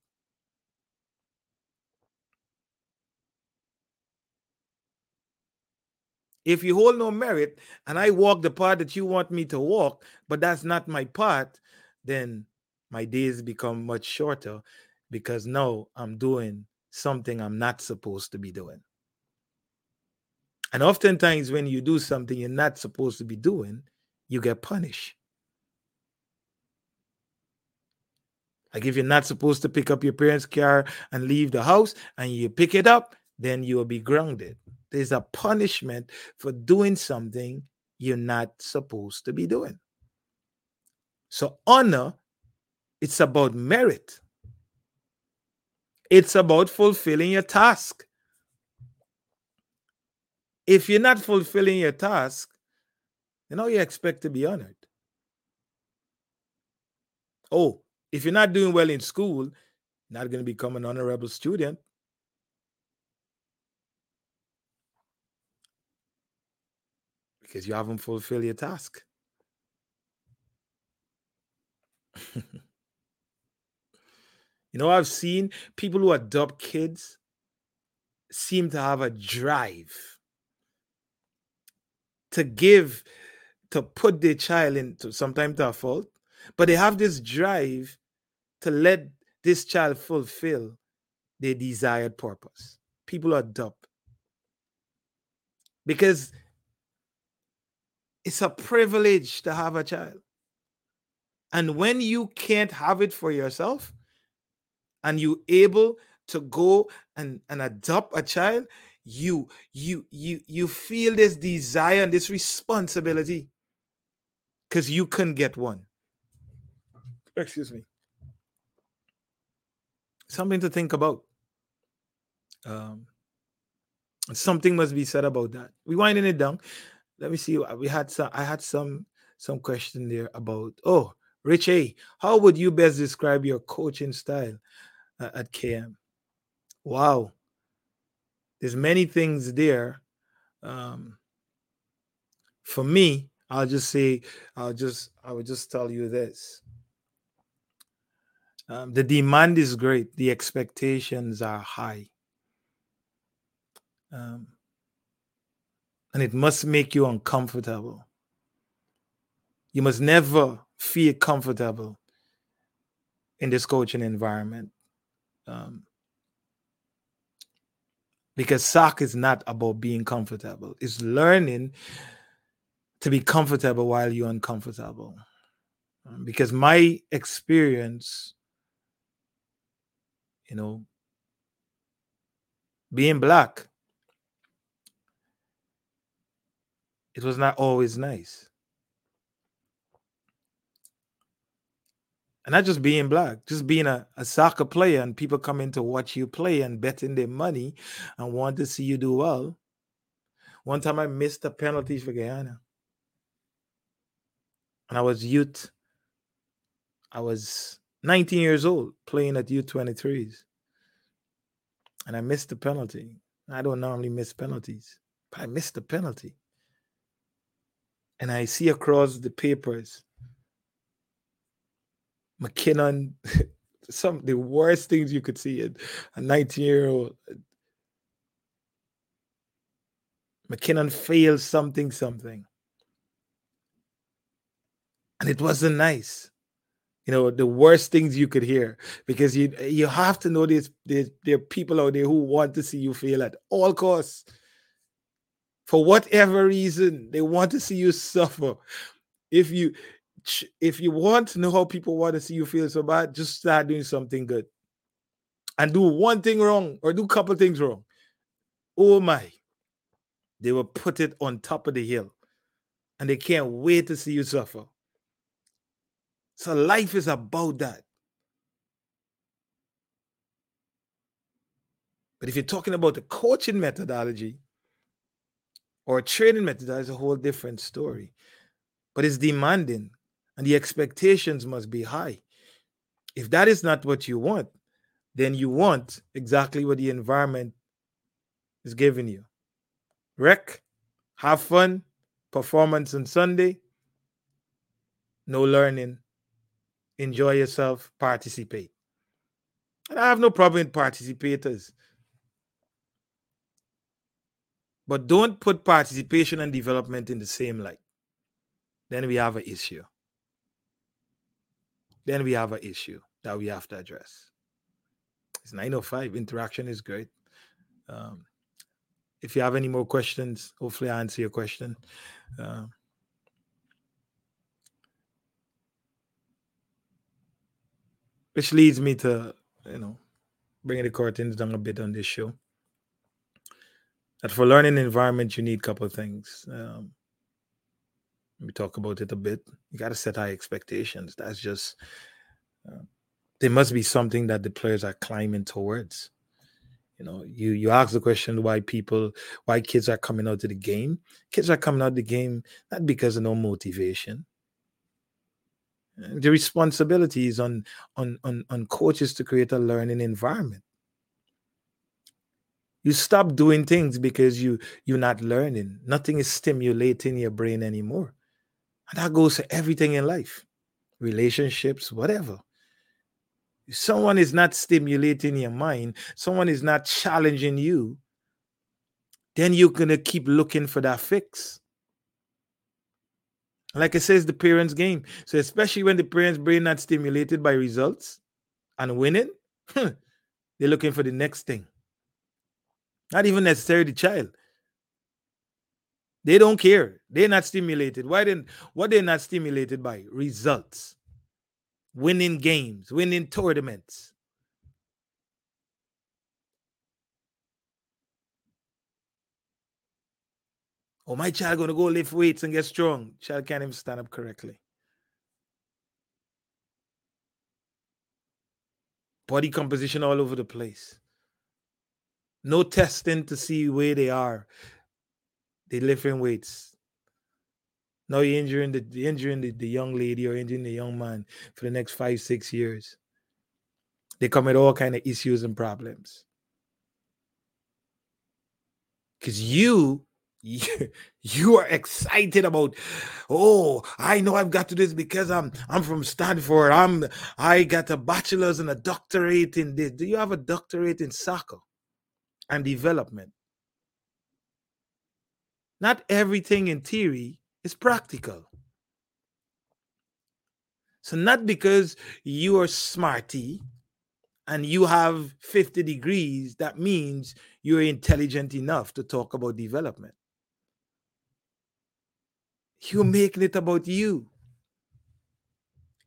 If you hold no merit and I walk the path that you want me to walk, but that's not my path, then my days become much shorter because now I'm doing something I'm not supposed to be doing. And oftentimes, when you do something you're not supposed to be doing, you get punished. Like if you're not supposed to pick up your parents' car and leave the house and you pick it up, then you will be grounded. There's a punishment for doing something you're not supposed to be doing. So honor, it's about merit. It's about fulfilling your task. If you're not fulfilling your task, then all you expect to be honored? Oh, if you're not doing well in school, not going to become an honorable student. Because you haven't fulfilled your task. you know, I've seen people who adopt kids seem to have a drive to give, to put their child into sometimes a fault, but they have this drive to let this child fulfill their desired purpose. People adopt because it's a privilege to have a child. And when you can't have it for yourself and you able to go and, and adopt a child, you you you you feel this desire and this responsibility because you can get one. Excuse me something to think about. Um, something must be said about that. We winding it down. Let me see. We had some. I had some some question there about. Oh, Rich A. How would you best describe your coaching style uh, at KM? Wow. There's many things there. Um, for me, I'll just say, I'll just, I will just tell you this. Um, the demand is great, the expectations are high. Um, and it must make you uncomfortable. You must never feel comfortable in this coaching environment. Um, because SOC is not about being comfortable, it's learning to be comfortable while you're uncomfortable. Um, because my experience you know, being black, it was not always nice. And not just being black, just being a, a soccer player and people coming to watch you play and betting their money and want to see you do well. One time I missed a penalty for Guyana. And I was youth. I was 19 years old playing at U23s. And I missed the penalty. I don't normally miss penalties, but I missed the penalty. And I see across the papers McKinnon, some the worst things you could see a 19 year old. McKinnon failed something, something. And it wasn't nice. You know the worst things you could hear because you you have to know there's, there's there are people out there who want to see you fail at all costs. For whatever reason they want to see you suffer. If you if you want to know how people want to see you feel so bad just start doing something good. And do one thing wrong or do a couple things wrong. Oh my. They will put it on top of the hill and they can't wait to see you suffer So life is about that. But if you're talking about the coaching methodology or training methodology, it's a whole different story. But it's demanding and the expectations must be high. If that is not what you want, then you want exactly what the environment is giving you. Rec, have fun, performance on Sunday, no learning, enjoy yourself, participate. And I have no problem with participators. But don't put participation and development in the same light. Then we have an issue. Then we have an issue that we have to address. It's 905. Interaction is great. Um, if you have any more questions, hopefully I answer your question. Uh, which leads me to, you know, bringing the curtains down a bit on this show. That for learning environment, you need a couple of things. Um, we talk about it a bit. You got to set high expectations. That's just uh, there must be something that the players are climbing towards. You know, you you ask the question why people, why kids are coming out to the game. Kids are coming out of the game not because of no motivation. Uh, the responsibility is on on on on coaches to create a learning environment. You stop doing things because you you're not learning. Nothing is stimulating your brain anymore. And that goes to everything in life, relationships, whatever. If someone is not stimulating your mind, someone is not challenging you, then you're going to keep looking for that fix. Like I says, the parents' game. So especially when the parents' brain not stimulated by results and winning, hmm, they're looking for the next thing. Not even necessarily the child. They don't care. They're not stimulated. Why then what they're not stimulated by? Results. Winning games, winning tournaments. Oh, my child gonna go lift weights and get strong. Child can't even stand up correctly. Body composition all over the place. No testing to see where they are they lifting weights. Now you're injuring the injuring the, the young lady or injuring the young man for the next five, six years. They come with all kind of issues and problems. Because you, you, are excited about, oh, I know I've got to do this because I'm I'm from Stanford. I'm I got a bachelor's and a doctorate in this. Do you have a doctorate in soccer and development? Not everything in theory is practical. So, not because you are smarty and you have 50 degrees, that means you're intelligent enough to talk about development. You're making it about you.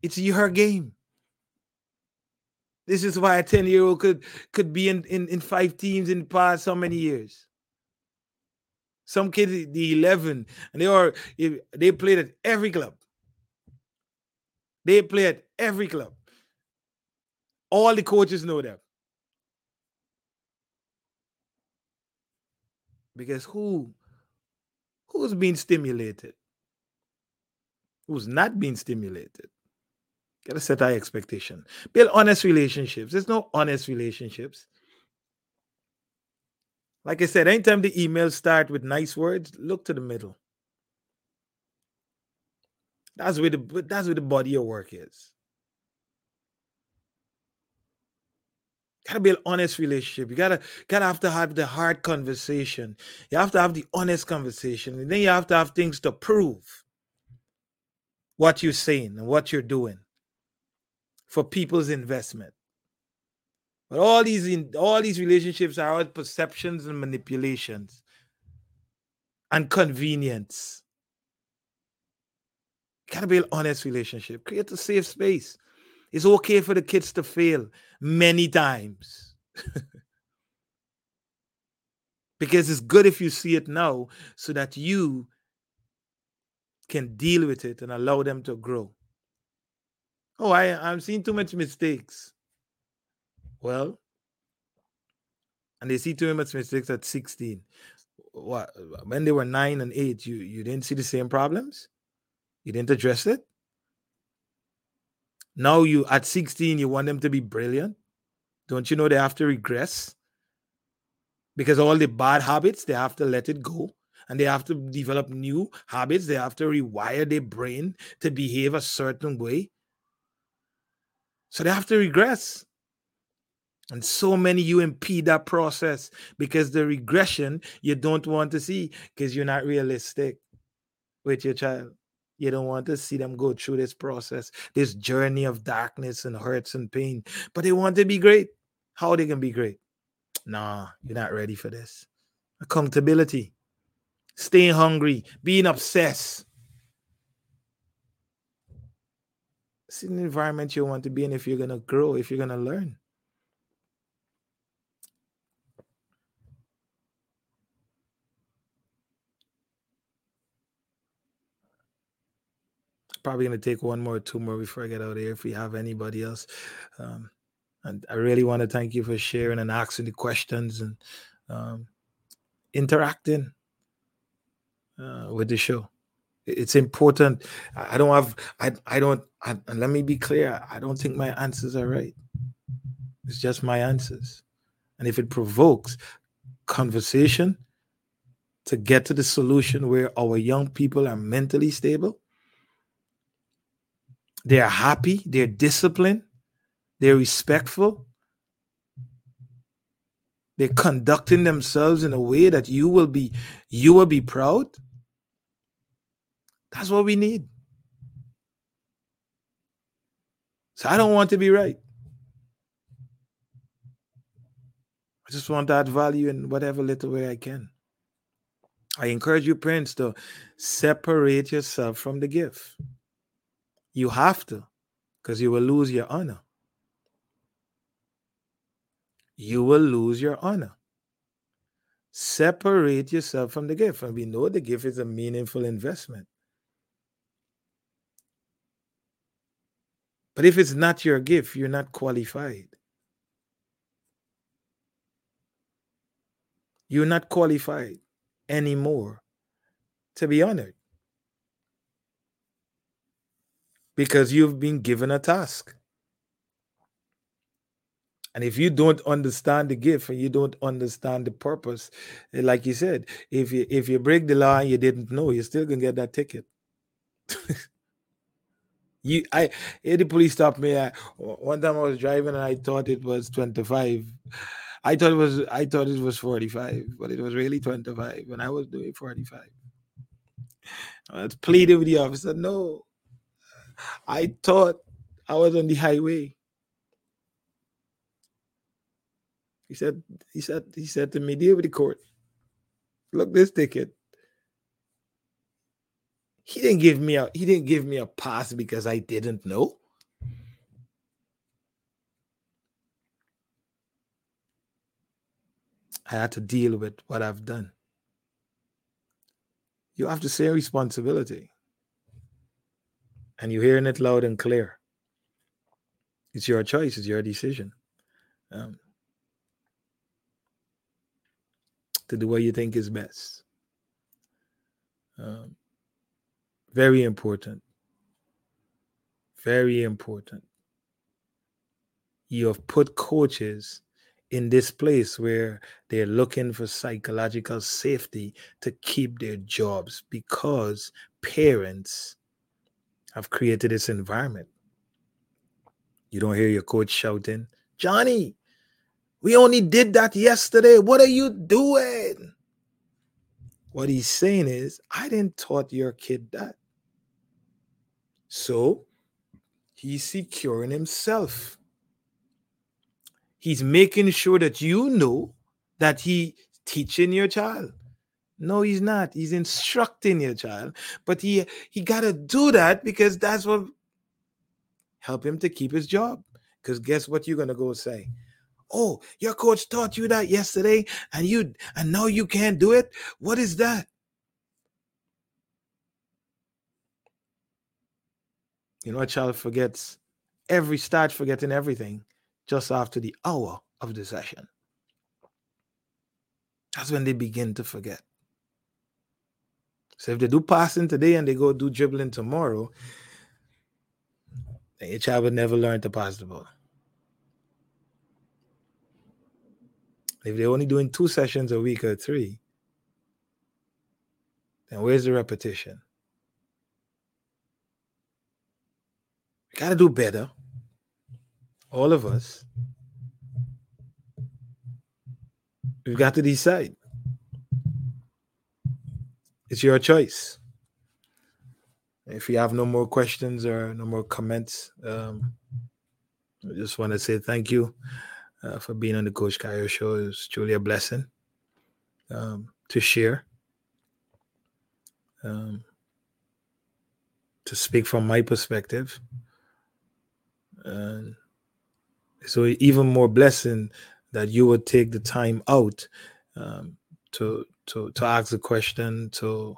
It's your game. This is why a 10 year old could could be in, in, in five teams in the past so many years. Some kids, the 11, and they are they played at every club. They play at every club. All the coaches know them. Because who who's being stimulated? Who's not being stimulated? Gotta set high expectation. Build honest relationships. There's no honest relationships. Like I said, anytime the emails start with nice words, look to the middle. That's where the that's where the body of work is. Gotta an honest relationship. You gotta gotta have to have the hard conversation. You have to have the honest conversation, and then you have to have things to prove what you're saying and what you're doing for people's investment. But all these in, all these relationships are all perceptions and manipulations and convenience. gotta be an honest relationship. Create a safe space. It's okay for the kids to fail many times. because it's good if you see it now so that you can deal with it and allow them to grow. Oh, I, I'm seeing too much mistakes. Well, and they see too much mistakes at 16. What when they were nine and eight, you you didn't see the same problems? You didn't address it? Now you at 16, you want them to be brilliant. Don't you know they have to regress? Because all the bad habits, they have to let it go. And they have to develop new habits. They have to rewire their brain to behave a certain way. So they have to regress. And so many you impede that process because the regression you don't want to see because you're not realistic with your child. You don't want to see them go through this process, this journey of darkness and hurts and pain. But they want to be great. How are they can be great? Nah, you're not ready for this. Accountability, staying hungry, being obsessed. It's an environment you want to be in if you're gonna grow, if you're gonna learn. probably going to take one more, two more before I get out of here. If we have anybody else, um, and I really want to thank you for sharing and asking the questions and um, interacting uh, with the show. It's important. I don't have. I. I don't. I, and let me be clear. I don't think my answers are right. It's just my answers, and if it provokes conversation to get to the solution where our young people are mentally stable they're happy, they're disciplined, they're respectful, they're conducting themselves in a way that you will be you will be proud. That's what we need. So I don't want to be right. I just want to add value in whatever little way I can. I encourage you, parents, to separate yourself from the gift. You have to, because you will lose your honor. You will lose your honor. Separate yourself from the gift. And we know the gift is a meaningful investment. But if it's not your gift, you're not qualified. You're not qualified anymore to be honored. because you've been given a task. And if you don't understand the gift and you don't understand the purpose, eh, like you said, if you if you break the law and you didn't know, you're still gonna get that ticket. you I the police stopped me. I, one time I was driving and I thought it was 25. I thought it was I thought it was 45, but it was really 25 when I was doing 45. I was pleading with the officer, no, I thought I was on the highway. He said, he said, he said to me, deal with the court. Look this ticket. He didn't give me a he didn't give me a pass because I didn't know. I had to deal with what I've done. You have to say responsibility and you're hearing it loud and clear. It's your choice, it's your decision um, to do what you think is best. Um, very important. Very important. You have put coaches in this place where they're looking for psychological safety to keep their jobs because parents have created this environment. You don't hear your coach shouting, Johnny, we only did that yesterday. What are you doing? What he's saying is, I didn't taught your kid that. So he's securing himself. He's making sure that you know that he teaching your child. No, he's not. He's instructing your child, but he he got to do that because that's what help him to keep his job. Because guess what you're gonna go say? Oh, your coach taught you that yesterday, and you and now you can't do it. What is that? You know, a child forgets every start forgetting everything just after the hour of the session. That's when they begin to forget. So if they do passing today and they go do dribbling tomorrow, then your child will never learn to pass the ball. If they're only doing two sessions a week or three, then where's the repetition? We got to do better. All of us. We've got to decide. It's your choice. If you have no more questions or no more comments, um, I just want to say thank you uh, for being on the Coach Kayo show. It's truly a blessing um, to share, um, to speak from my perspective. And so, even more blessing that you would take the time out um, to to to ask the question, to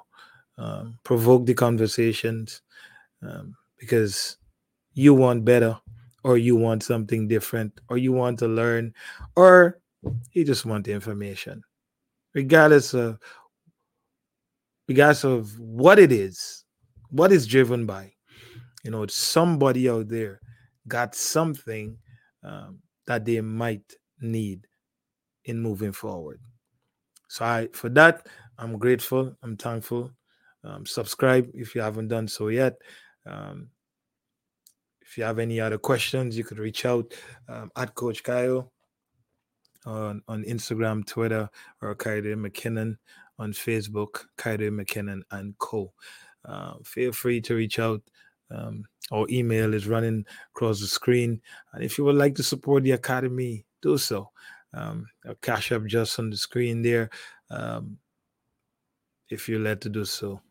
um, provoke the conversations, um, because you want better, or you want something different, or you want to learn, or you just want the information, regardless of regardless of what it is, what is driven by. You know, somebody out there got something um, that they might need in moving forward. So I for that I'm grateful. I'm thankful. Um, subscribe if you haven't done so yet. Um, if you have any other questions, you could reach out um, at Coach Kayo on, on Instagram, Twitter, or Kayode McKinnon on Facebook, Kayode McKinnon and Co. Uh, feel free to reach out. Um, our email is running across the screen. And if you would like to support the Academy, do so. Um, Cash App just on the screen there. Um, if you're led to do so,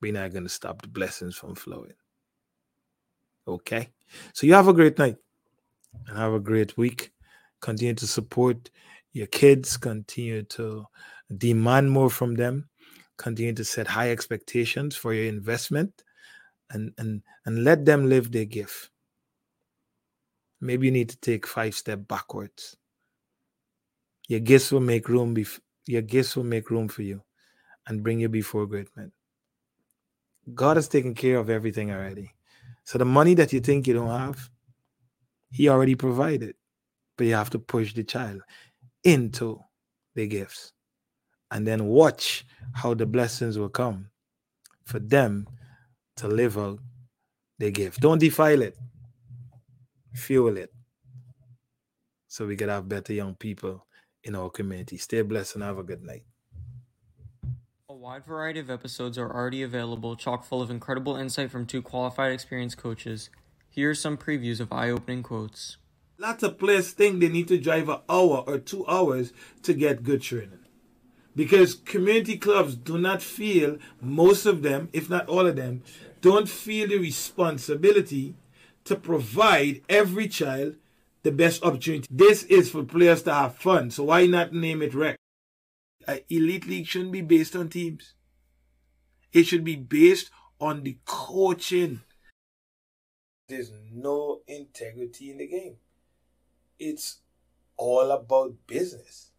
we're not going to stop the blessings from flowing. Okay. So you have a great night and have a great week. Continue to support your kids, continue to demand more from them, continue to set high expectations for your investment and and and let them live their gift. Maybe you need to take five steps backwards. Your gifts will make room. Bef- your gifts will make room for you, and bring you before great men. God has taken care of everything already. So the money that you think you don't have, He already provided, but you have to push the child into the gifts, and then watch how the blessings will come for them to live out their gift. Don't defile it fuel it so we could have better young people in our community. Stay blessed and have a good night. A wide variety of episodes are already available, chock full of incredible insight from two qualified experienced coaches. Here are some previews of eye opening quotes. Lots of players think they need to drive an hour or two hours to get good training. Because community clubs do not feel, most of them, if not all of them, don't feel the responsibility to provide every child the best opportunity. This is for players to have fun, so why not name it rec? An elite league shouldn't be based on teams. It should be based on the coaching. There's no integrity in the game. It's all about business.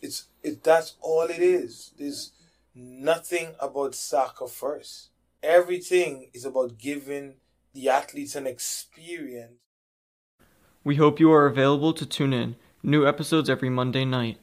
It's it that's all it is. There's nothing about soccer first. Everything is about giving the athletes an experience. We hope you are available to tune in. New episodes every Monday night.